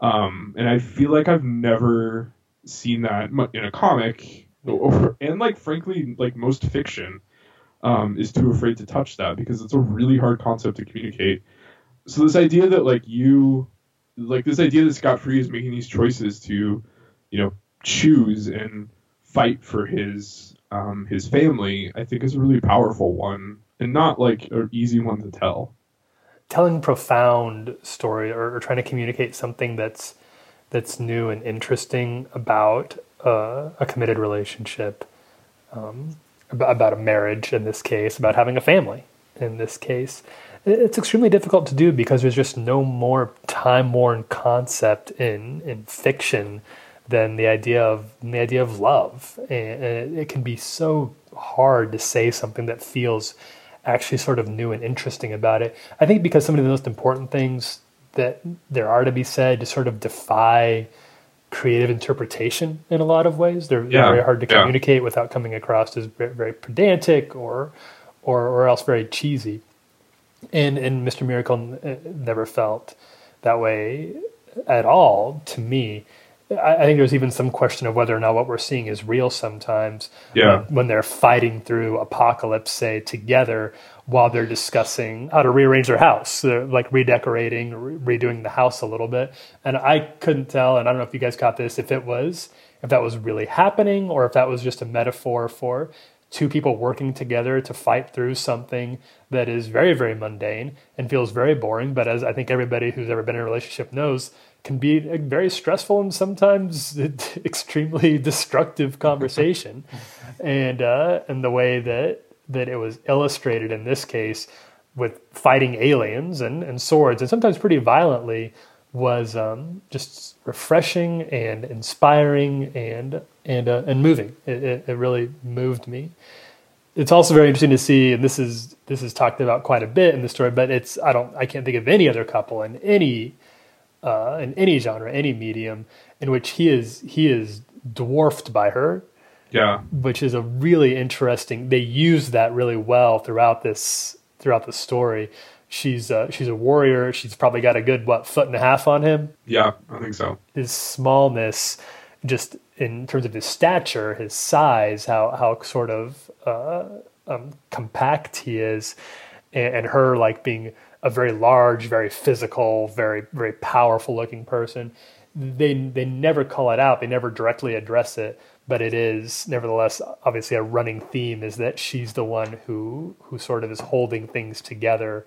Um, and I feel like I've never seen that in a comic or, and like frankly, like most fiction um, is too afraid to touch that because it's a really hard concept to communicate. So this idea that like you, like this idea that Scott Free is making these choices to, you know, choose and fight for his um, his family, I think is a really powerful one and not like an easy one to tell. Telling profound story or, or trying to communicate something that's that's new and interesting about uh, a committed relationship. Um, about a marriage in this case, about having a family in this case. It's extremely difficult to do because there's just no more time-worn concept in in fiction than the idea of the idea of love, and it can be so hard to say something that feels actually sort of new and interesting about it. I think because some of the most important things that there are to be said to sort of defy creative interpretation in a lot of ways. They're, yeah. very hard to communicate yeah. without coming across as very, very pedantic or, or or else very cheesy. And and Mr. Miracle uh, never felt that way at all to me. I, I think there's even some question of whether or not what we're seeing is real sometimes. Yeah. When, when they're fighting through Apokolips, say together, while they're discussing how to rearrange their house, they're like redecorating, re- redoing the house a little bit. And I couldn't tell, and I don't know if you guys caught this, if it was if that was really happening or if that was just a metaphor for two people working together to fight through something that is very, very mundane and feels very boring. But as I think everybody who's ever been in a relationship knows, can be a very stressful and sometimes extremely destructive conversation. and uh, and the way that that it was illustrated in this case with fighting aliens and, and swords and sometimes pretty violently was um, just refreshing and inspiring and and uh, and moving. It, it, it, really moved me. It's also very interesting to see, and this is this is talked about quite a bit in the story. But it's I don't I can't think of any other couple in any uh, in any genre, any medium in which he is he is dwarfed by her. Yeah, which is a really interesting. They use that really well throughout this throughout the story. She's uh, she's a warrior. She's probably got a good what foot and a half on him. Yeah, I think so. His smallness, just in terms of his stature, his size, how how sort of uh, um, compact he is, and, and her like being a very large, very physical, very very powerful looking person. They they never call it out. They never directly address it, but it is nevertheless obviously a running theme is that she's the one who who sort of is holding things together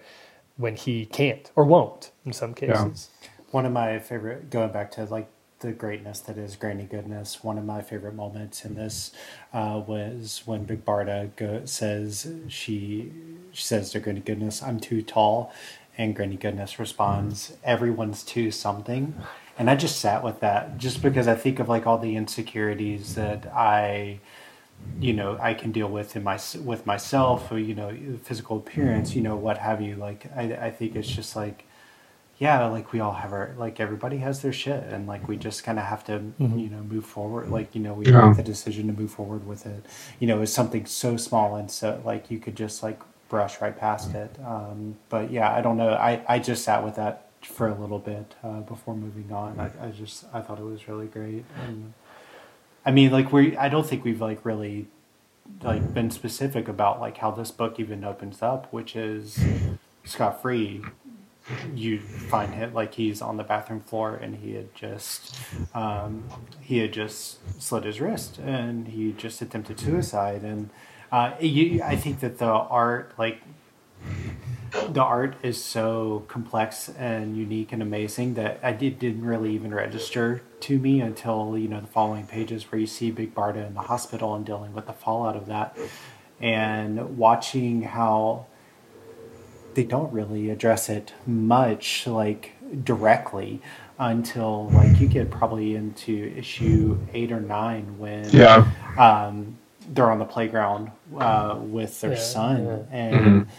when he can't or won't in some cases. Yeah. One of my favorite going back to like the greatness that is Granny Goodness. One of my favorite moments in this uh, was when Big Barda go, says she she says to Granny Goodness, "I'm too tall," and Granny Goodness responds, "Everyone's too something." And I just sat with that just because I think of like all the insecurities that I you know I can deal with in my with myself or you know physical appearance you know what have you like I, I think it's just like yeah, like we all have our like everybody has their shit, and like we just kind of have to mm-hmm. you know move forward. Like you know we yeah. make the decision to move forward with it. You know, it's something so small and so like you could just like brush right past it. Um, but yeah, I don't know. I I just sat with that for a little bit uh, before moving on. I, I just I thought it was really great. And, I mean, like we I don't think we've like really like been specific about like how this book even opens up, which is Scott Free you find him like he's on the bathroom floor and he had just um, he had just slit his wrist and he just attempted suicide. And uh, you, I think that the art like the art is so complex and unique and amazing that I did, didn't really even register to me until you know the following pages where you see Big Barda in the hospital and dealing with the fallout of that. And watching how they don't really address it much like directly until like you get probably into issue eight or nine when yeah um, they're on the playground uh, with their yeah, son yeah. and mm-hmm.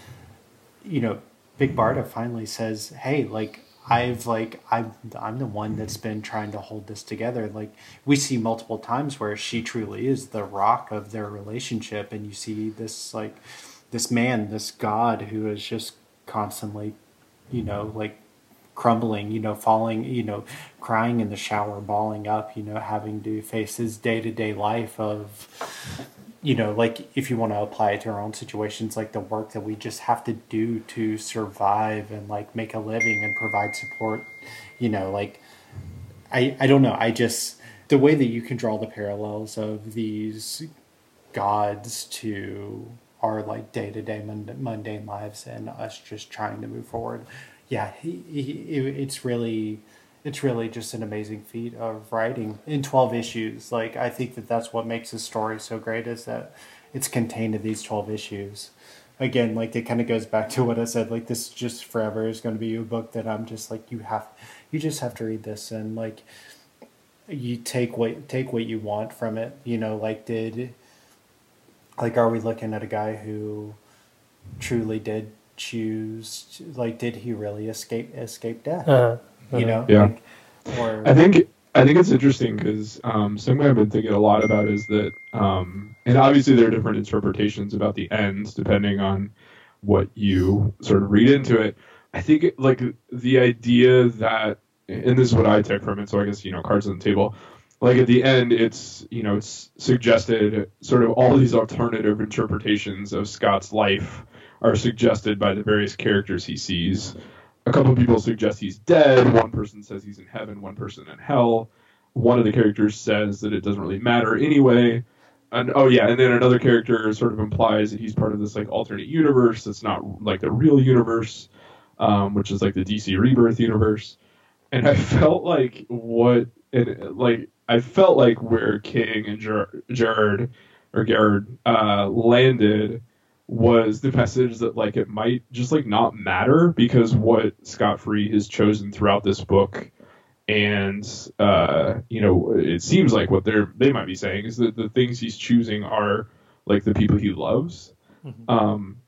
you know big barda finally says hey like I've like I'm I'm the one that's been trying to hold this together. Like we see multiple times where she truly is the rock of their relationship, and you see this like this man, this God who is just constantly, you know, like crumbling, you know, falling, you know, crying in the shower, bawling up, you know, having to face his day to day life of, you know, like if you want to apply it to our own situations, like the work that we just have to do to survive and like make a living and provide support, you know, like I, I don't know. I just, the way that you can draw the parallels of these gods to our like day to day mundane lives and us just trying to move forward. Yeah, he, he, it's really it's really just an amazing feat of writing in 12 issues. Like I think that that's what makes his story so great is that it's contained in these 12 issues. Again, like it kind of goes back to what I said like this just forever is going to be a book that I'm just like you have you just have to read this and like you take what take what you want from it. You know, like did like are we looking at a guy who truly did choose like did he really escape escape death uh-huh. Uh-huh. you know yeah like, or, i think i think it's interesting because um, something i've been thinking a lot about is that um, and obviously there are different interpretations about the ends depending on what you sort of read into it i think like the idea that and this is what i take from it so i guess you know cards on the table like at the end it's you know it's suggested sort of all these alternative interpretations of scott's life are suggested by the various characters he sees. A couple of people suggest he's dead one person says he's in heaven one person in hell. One of the characters says that it doesn't really matter anyway. And oh yeah, and then another character sort of implies that he's part of this like alternate universe that's not like the real universe, um, which is like the DC Rebirth universe. And I felt like what and like I felt like where King and Ger- Jared or Garrett uh, landed was the message that like it might just like not matter because what Scott Free has chosen throughout this book and uh, you know it seems like what they're they might be saying is that the things he's choosing are like the people he loves mm-hmm. um,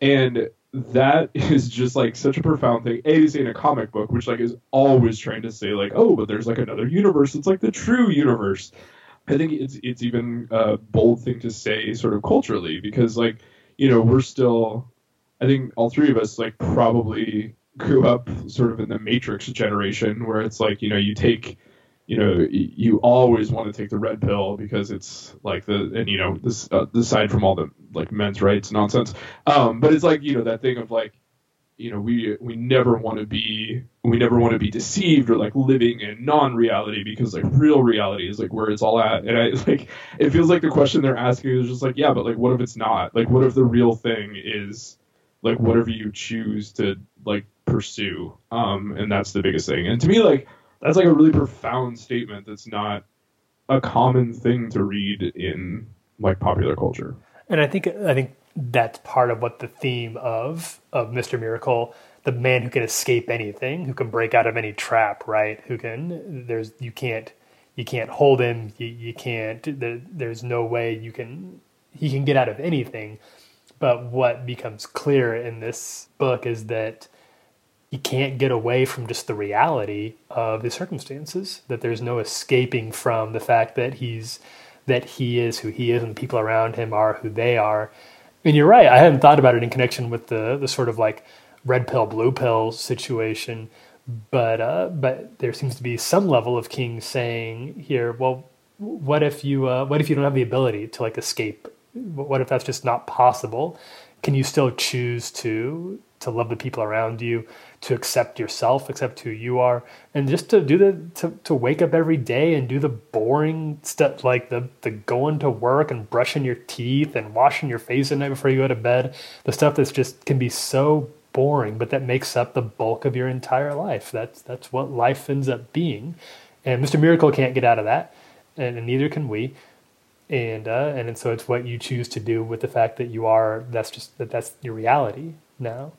and that is just like such a profound thing. A to say in a comic book which like is always trying to say like oh but there's like another universe. It's like the true universe. I think it's it's even a bold thing to say sort of culturally because like you know we're still i think all three of us like probably grew up sort of in the Matrix generation, where it's like you know you take, you know, you always want to take the red pill because it's like the and you know this uh, aside from all the like men's rights nonsense, um, but it's like you know that thing of like, you know, we we never want to be we never want to be deceived or like living in non-reality because like real reality is like where it's all at, and I like it feels like the question they're asking is just like yeah, but like what if it's not? Like what if the real thing is like whatever you choose to like pursue. Um, and that's the biggest thing. And to me, like that's like a really profound statement. That's not a common thing to read in like popular culture. And I think I think that's part of what the theme of of Mr. Miracle, the man who can escape anything, who can break out of any trap, right? Who can there's you can't you can't hold him, you, you can't there, there's no way you can he can get out of anything. But what becomes clear in this book is that you can't get away from just the reality of the circumstances that there's no escaping from the fact that he's that he is who he is and the people around him are who they are. And you're right i hadn't thought about it in connection with the the sort of like red pill blue pill situation but uh, but there seems to be some level of king saying here well what if you uh, what if you don't have the ability to like escape? What if that's just not possible? Can you still choose to to love the people around you to accept yourself, accept who you are, and just to do the to, to wake up every day and do the boring stuff like the the going to work and brushing your teeth and washing your face at night before you go to bed. The stuff that's just can be so boring, but that makes up the bulk of your entire life. That's that's what life ends up being. And Mr. Miracle can't get out of that, and, and neither can we. And uh, and so it's what you choose to do with the fact that you are. That's just that that's your reality now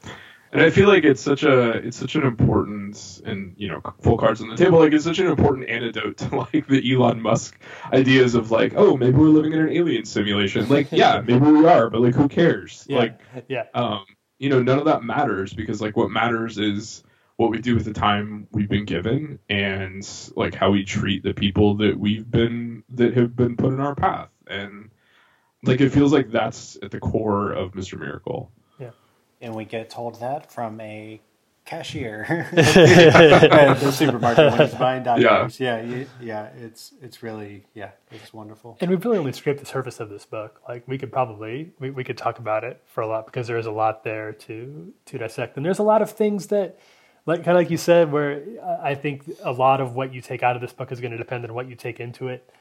and I feel like it's such a it's such an important and you know full cards on the table like it's such an important antidote to like the Elon Musk ideas of like oh maybe we're living in an alien simulation like yeah maybe we are but like who cares yeah. like yeah um you know none of that matters because like what matters is what we do with the time we've been given and like how we treat the people that we've been that have been put in our path and like it feels like that's at the core of Mr. Miracle and we get told that from a cashier at the supermarket when he's buying diapers. Yeah, yeah, yeah. It's it's really yeah, it's wonderful. And we've really only scraped the surface of this book. Like we could probably we, we could talk about it for a lot because there is a lot there to to dissect, and there's a lot of things that. Like kind of like you said, where I think a lot of what you take out of this book is going to depend on what you take into it,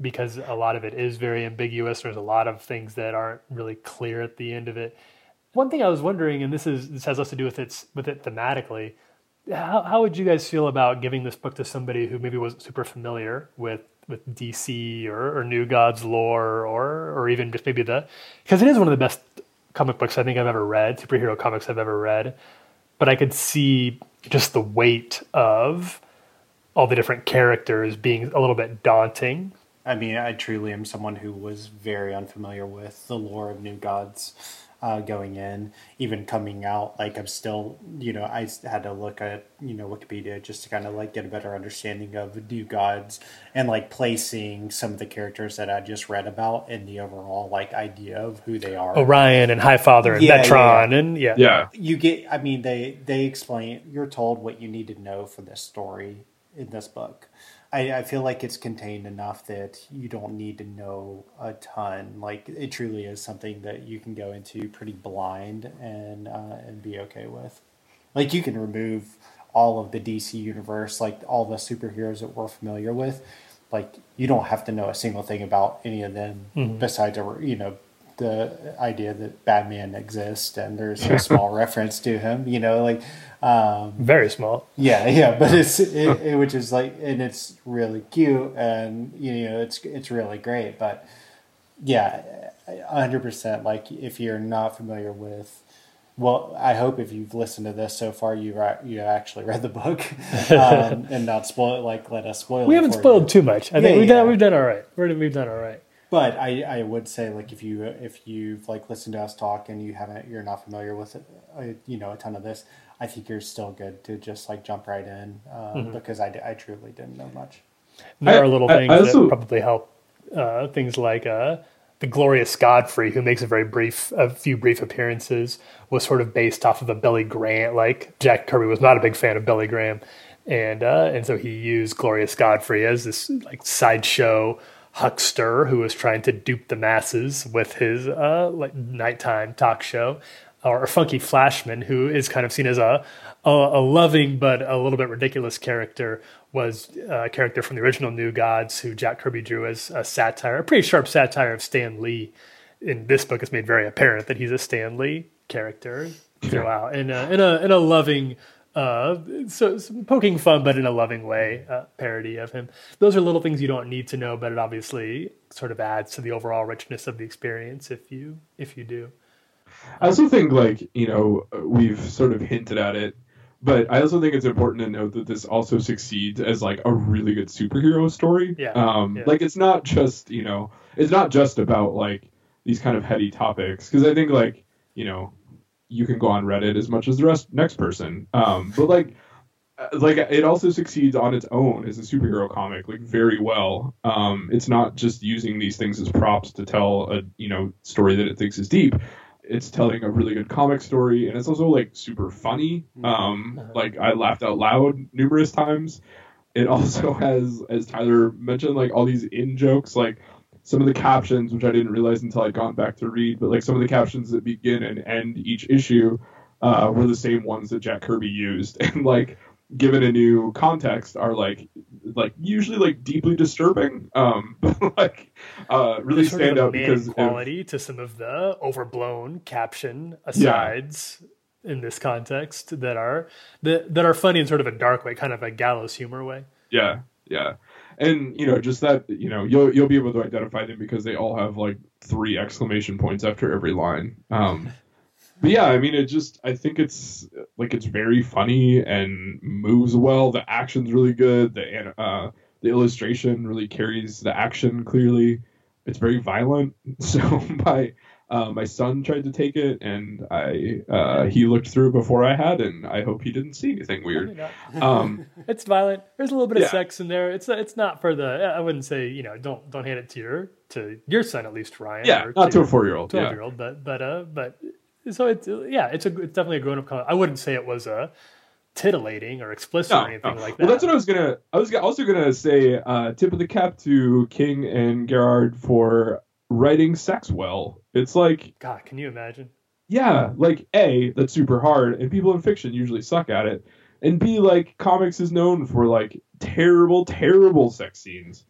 because a lot of it is very ambiguous. There's a lot of things that aren't really clear at the end of it one thing I was wondering, and this is this has less to do with its with it thematically. How how would you guys feel about giving this book to somebody who maybe wasn't super familiar with with DC or, or New Gods lore or or even just maybe the because it is one of the best comic books I think I've ever read, superhero comics I've ever read. But I could see just the weight of all the different characters being a little bit daunting. I mean, I truly am someone who was very unfamiliar with the lore of New Gods uh, going in, even coming out. Like I'm still, you know, I had to look at you know Wikipedia just to kind of like get a better understanding of the new gods and like placing some of the characters that I just read about in the overall like idea of who they are. Orion and Highfather and yeah, Metron yeah. and yeah, yeah. You get, I mean, they they explain. You're told what you need to know for this story in this book. I, I feel like it's contained enough that you don't need to know a ton. Like it truly is something that you can go into pretty blind and uh, and be okay with. Like you can remove all of the DC universe, like all the superheroes that we're familiar with, like you don't have to know a single thing about any of them besides a you know the idea that Batman exists and there's a small reference to him. You know, like um, Very small. yeah, yeah, but it's it, it, which is like, and it's really cute, and you know, it's it's really great. But yeah, hundred percent. Like, if you're not familiar with, well, I hope if you've listened to this so far, you you actually read the book, um, and not spoil it. Like, let us spoil. We haven't spoiled You. too much. I think we've yeah. done we've done all right. We're, we've done all right. But I, I would say like if you if you've like listened to us talk and you haven't you're not familiar with it, uh, you know a ton of this, I think you're still good to just like jump right in uh, Mm-hmm. because I, I truly didn't know much. There I- are little I- things I also- that probably help. Uh, things like uh, the glorious Godfrey, who makes a very brief, a few brief appearances, was sort of based off of a Billy Graham. Like Jack Kirby was not a big fan of Billy Graham, and uh, and so he used Glorious Godfrey as this like sideshow huckster who was trying to dupe the masses with his uh, like nighttime talk show, or Funky Flashman, who is kind of seen as a a, a loving but a little bit ridiculous character, was a character from the original New Gods, who Jack Kirby drew as a satire, a pretty sharp satire of Stan Lee. In this book, it's made very apparent that he's a Stan Lee character throughout, in a in a in a loving uh, so, so poking fun, but in a loving way, uh, parody of him. Those are little things you don't need to know, but it obviously sort of adds to the overall richness of the experience if you if you do. I also think like you know we've sort of hinted at it, but I also think it's important to note that this also succeeds as like a really good superhero story. Yeah, Um, yeah. like it's not just you know it's not just about like these kind of heady topics because I think like you know you can go on Reddit as much as the rest next person, um, but like uh, like it also succeeds on its own as a superhero comic like very well. Um it's not just using these things as props to tell a you know story that it thinks is deep. It's telling a really good comic story and it's also like super funny. Um like i laughed out loud numerous times. It also has as tyler mentioned like all these in jokes like some of the captions which i didn't realize until i'd gone back to read but like some of the captions that begin and end each issue uh, were the same ones that jack kirby used. And like given a new context are like like usually like deeply disturbing um but like uh really There's stand out because quality to some of the overblown caption asides in this context that are that, that are funny in sort of a dark way, kind of a gallows humor way. Yeah, yeah, and you know, just that you know, you'll you'll be able to identify them because they all have like three exclamation points after every line. Um, but yeah, I mean, it just I think it's like it's very funny and moves well. The action's really good. The uh, the illustration really carries the action clearly. It's very violent. So my uh, my son tried to take it, and I uh, he looked through before I had, and I hope he didn't see anything weird. Um, It's violent. There's a little bit of sex in there. It's it's not for the. I wouldn't say you know don't don't hand it to your to your son at least Ryan. yeah, not to a four year old. twelve year old, but but uh but so it's yeah it's a it's definitely a grown up comic. I wouldn't say it was a titillating or explicit or anything like that. Well, that's what I was gonna. I was also gonna say, uh, tip of the cap to King and Gerard for writing sex well. It's like, God, can you imagine? yeah, like a that's super hard, and people in fiction usually suck at it, and b like comics is known for like terrible, terrible sex scenes.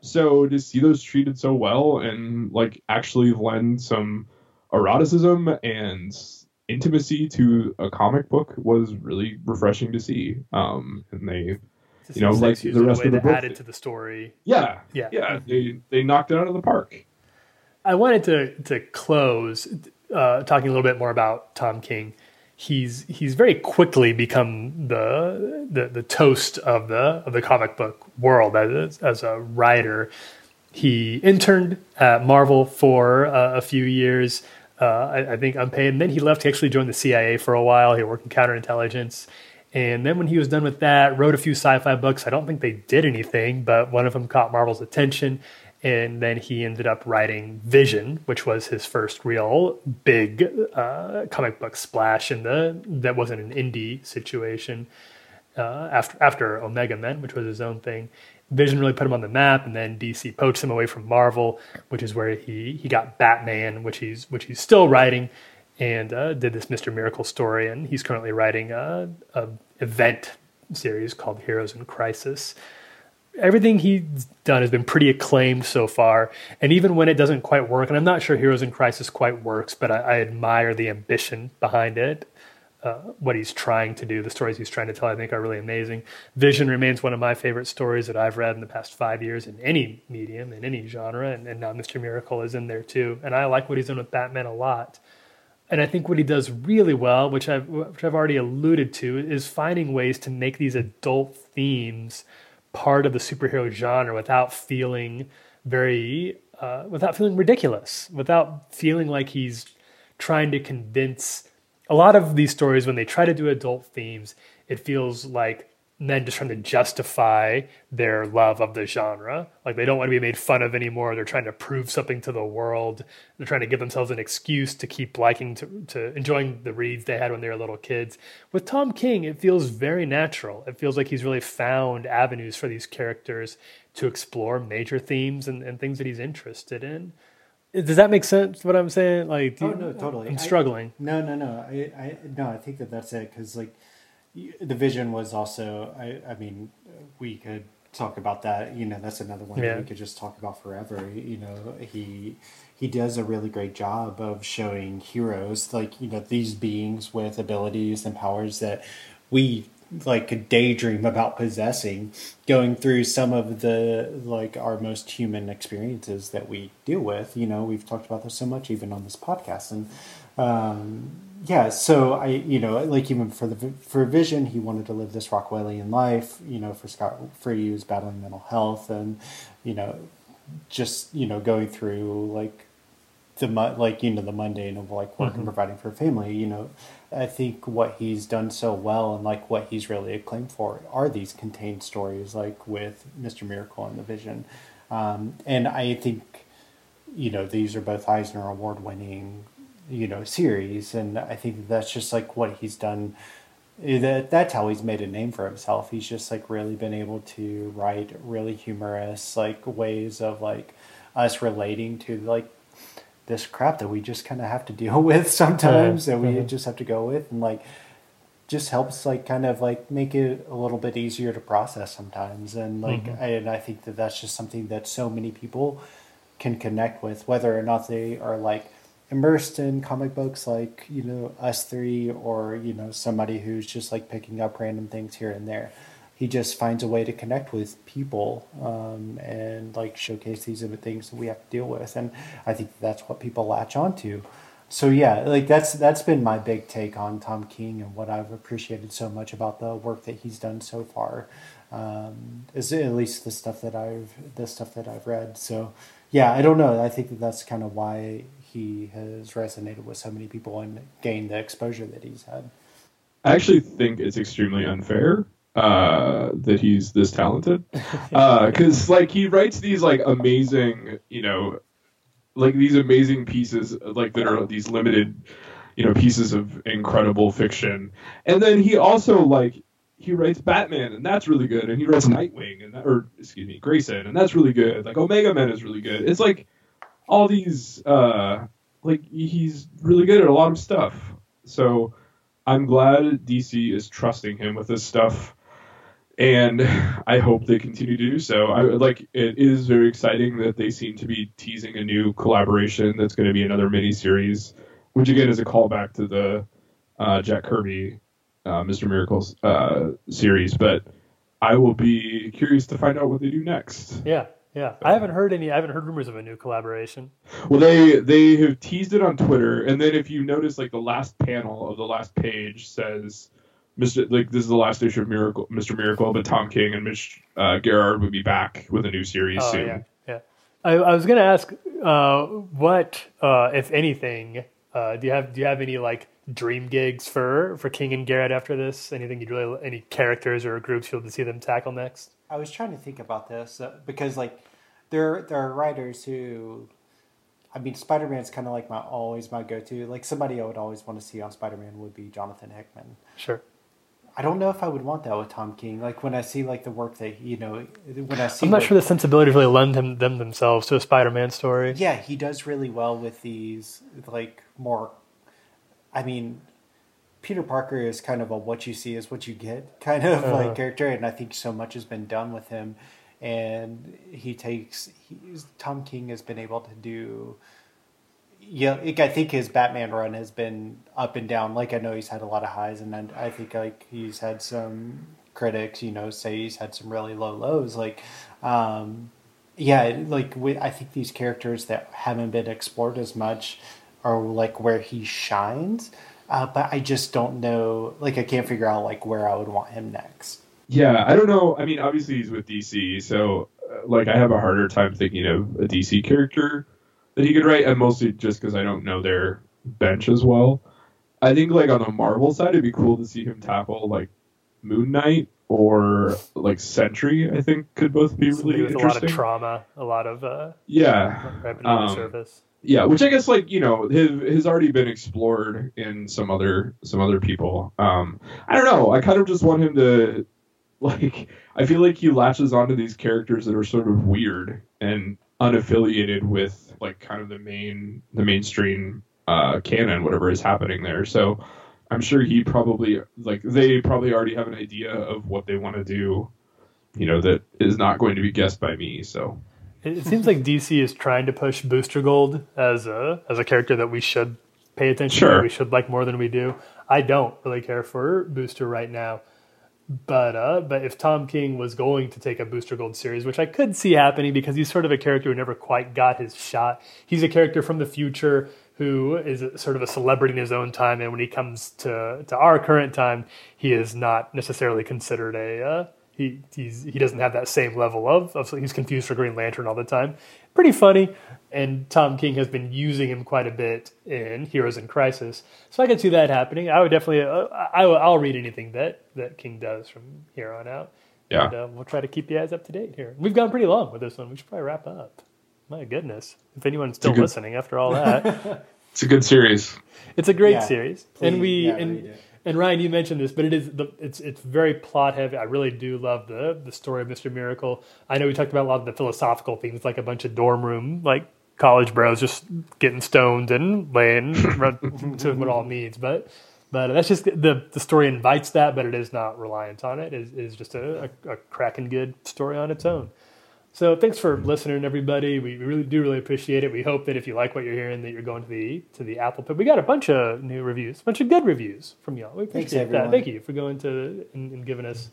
So to see those treated so well and like actually lend some eroticism and intimacy to a comic book was really refreshing to see. Um, and they You know, like the rest way of the book. added to the story. Yeah, Yeah. yeah. They they knocked it out of the park. I wanted to to close uh, talking a little bit more about Tom King. He's he's very quickly become the the, the toast of the of the comic book world as as a writer. He interned at Marvel for uh, a few years, uh, I, I think unpaid, and then he left. He actually joined the CIA for a while. He worked in counterintelligence, and then when he was done with that, wrote a few sci-fi books. I don't think they did anything, but one of them caught Marvel's attention, and then he ended up writing Vision, which was his first real big uh, comic book splash in the that wasn't an indie situation uh, after after Omega Men, which was his own thing. Vision really put him on the map, and then DC poached him away from Marvel, which is where he he got Batman, which he's which he's still writing, and uh, did this Mister Miracle story, and he's currently writing a, a event series called Heroes in Crisis. Everything he's done has been pretty acclaimed so far. And even when it doesn't quite work, and I'm not sure Heroes in Crisis quite works, but I, I admire the ambition behind it. Uh, what he's trying to do, the stories he's trying to tell, I think are really amazing. Vision remains one of my favorite stories that I've read in the past five years in any medium, in any genre, and, and now Mr. Miracle is in there too. And I like what he's done with Batman a lot. And I think what he does really well, which I've which I've already alluded to, is finding ways to make these adult themes part of the superhero genre without feeling very uh, without feeling ridiculous, without feeling like he's trying to convince. A lot of these stories, when they try to do adult themes, it feels like men just trying to justify their love of the genre. Like they don't want to be made fun of anymore. They're trying to prove something to the world. They're trying to give themselves an excuse to keep liking to, to enjoying the reads they had when they were little kids. With Tom King, it feels very natural. It feels like he's really found avenues for these characters to explore major themes and, and things that he's interested in. Does that make sense? What I'm saying? Like, oh no, totally. I'm struggling. I, no, no, no. I, I, no. I think that that's it because like the vision was also I, I mean we could talk about that you know that's another one Yeah. that we could just talk about forever you know he he does a really great job of showing heroes like you know these beings with abilities and powers that we like could daydream about possessing going through some of the like our most human experiences that we deal with you know we've talked about this so much even on this podcast and um yeah so i you know like even for the for vision he wanted to live this rockwellian life you know for scott free he was battling mental health and you know just you know going through like the like you know the mundane of like work and providing for a family you know. I think what he's done so well and like what he's really acclaimed for are these contained stories like with mr miracle and the vision. Um, and i think you know these are both eisner award winning you know series and i think that's just like what he's done that that's how he's made a name for himself he's just like really been able to write really humorous like ways of like us relating to like this crap that we just kind of have to deal with sometimes that we mhm. just have to go with and like just helps like kind of like make it a little bit easier to process sometimes and like Mhm. and i think that that's just something that so many people can connect with whether or not they are like immersed in comic books like you know us three or you know somebody who's just like picking up random things here and there. He just finds a way to connect with people um, and like showcase these the things that we have to deal with. And i think that's what people latch onto. So yeah like that's that's been my big take on tom king and what i've appreciated so much about the work that he's done so far um, is at least the stuff that i've the stuff that i've read. So yeah i don't know. I think that that's kind of why he has resonated with so many people and gained the exposure that he's had I actually think it's extremely unfair uh, that he's this talented because like he writes these like amazing, you know, like these amazing pieces like that are these limited, you know, pieces of incredible fiction, and then he also like he writes Batman and that's really good, and he writes Nightwing and that, or excuse me Grayson and that's really good. Like Omega Man is really good. It's like all these uh like he's really good at a lot of stuff. So I'm glad DC is trusting him with this stuff, and I hope they continue to do so. I like it is very exciting that they seem to be teasing a new collaboration that's going to be another mini series, which again is a callback to the uh, Jack Kirby, uh, Mr. Miracles uh, series. But I will be curious to find out what they do next. Yeah, yeah. I haven't heard any. I haven't heard rumors of a new collaboration. Well, they they have teased it on Twitter, and then if you notice, like the last panel of the last page says, "Mr. Like this is the last issue of Miracle, Mr. Miracle, but Tom King and Mitch uh, Gerard would be back with a new series Oh soon." yeah, yeah. I, I was going to ask, uh, what, uh, if anything, uh, do you have do you have any like dream gigs for for King and Garrett after this? Anything you'd really any characters or groups you'd like to see them tackle next? I was trying to think about this uh, because like there there are writers who I mean Spider Man's kind of like my always my go to like somebody I would always want to see on Spider Man would be Jonathan Hickman. Sure. I don't know if I would want that with Tom King. Like when I see like the work that you know when I see I'm not sure the sensibilities really lend him, them themselves to a Spider-Man story. yeah he does really well with these like more I mean Peter Parker is kind of a what you see is what you get kind of Uh-huh. like character and I think so much has been done with him and he takes he's, Tom King has been able to do. Yeah, like, I think his Batman run has been up and down. Like I know he's had a lot of highs, and then I think like he's had some critics, you know, say he's had some really low lows. Like, um, yeah, like I think these characters that haven't been explored as much are like where he shines. Uh, but I just don't know. Like, I can't figure out like where I would want him next. Yeah, I don't know. I mean, obviously he's with DC, so uh, like I have a harder time thinking of a DC character that he could write, and mostly just because I don't know their bench as well. I think like on the Marvel side, it'd be cool to see him tackle like Moon Knight or like Sentry. I think could both be really with a lot of trauma, a lot of uh, yeah, revenue Um, service. Yeah, which I guess like you know has, has already been explored in some other some other people. Um, I don't know. I kind of just want him to like. I feel like he latches onto these characters that are sort of weird and unaffiliated with like kind of the main the mainstream uh, canon, whatever is happening there. So I'm sure he probably like they probably already have an idea of what they want to do. You know that is not going to be guessed by me. So It, it seems like DC is trying to push Booster Gold as a as a character that we should pay attention Sure. to. We should like more than we do. I don't really care for Booster right now, but uh, but if Tom King was going to take a Booster Gold series, which I could see happening because he's sort of a character who never quite got his shot. He's a character from the future who is sort of a celebrity in his own time, and when he comes to to our current time, he is not necessarily considered a. Uh, he he's, he doesn't have that same level of, of he's confused for Green Lantern all the time. Pretty funny, and Tom King has been using him quite a bit in Heroes in Crisis, so I could see that happening. I would definitely uh, I, I'll read anything that that King does from here on out. Yeah. and, uh, we'll try to keep you guys up to date here. We've gone pretty long with this one. We should probably wrap up. My goodness, if anyone's still good- listening after all that, it's a good series. it's a great Yeah, series, please, and we yeah, and read it. And Ryan, you mentioned this, but it is the it's it's very plot heavy. I really do love the the story of Mister Miracle. I know we talked about a lot of the philosophical themes, like a bunch of dorm room like college bros just getting stoned and laying to what all means, but. But that's just the the story invites that, but it is not reliant on it. It is, it is just a, a, a cracking good story on its own. So thanks for listening, everybody. We really do really appreciate it. We hope that if you like what you're hearing, that you're going to the to the Apple Pit. We got a bunch of new reviews, a bunch of good reviews from y'all. We Thanks, appreciate that. everyone. Thank you for going to and, and giving us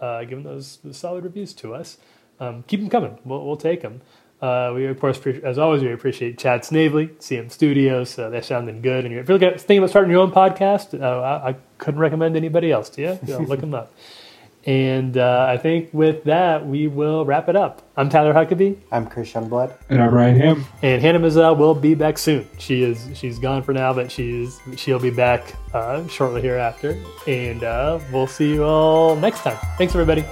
uh, giving those, those solid reviews to us. Um, keep them coming. We'll we'll take them. Uh, we of course, as always, we appreciate Chad Snavely, CM Studios. Uh, they're sounding good. And if you're looking at- thinking about starting your own podcast, uh, I, I couldn't recommend anybody else to you. you know, look them up. And uh, I think with that, we will wrap it up. I'm Tyler Huckabee, I'm Chris Blood. And I'm Ryan Hamm. and Hannah Mazel will be back soon. She is she's gone for now, but she's she'll be back uh, shortly hereafter. And uh, we'll see you all next time. Thanks, everybody.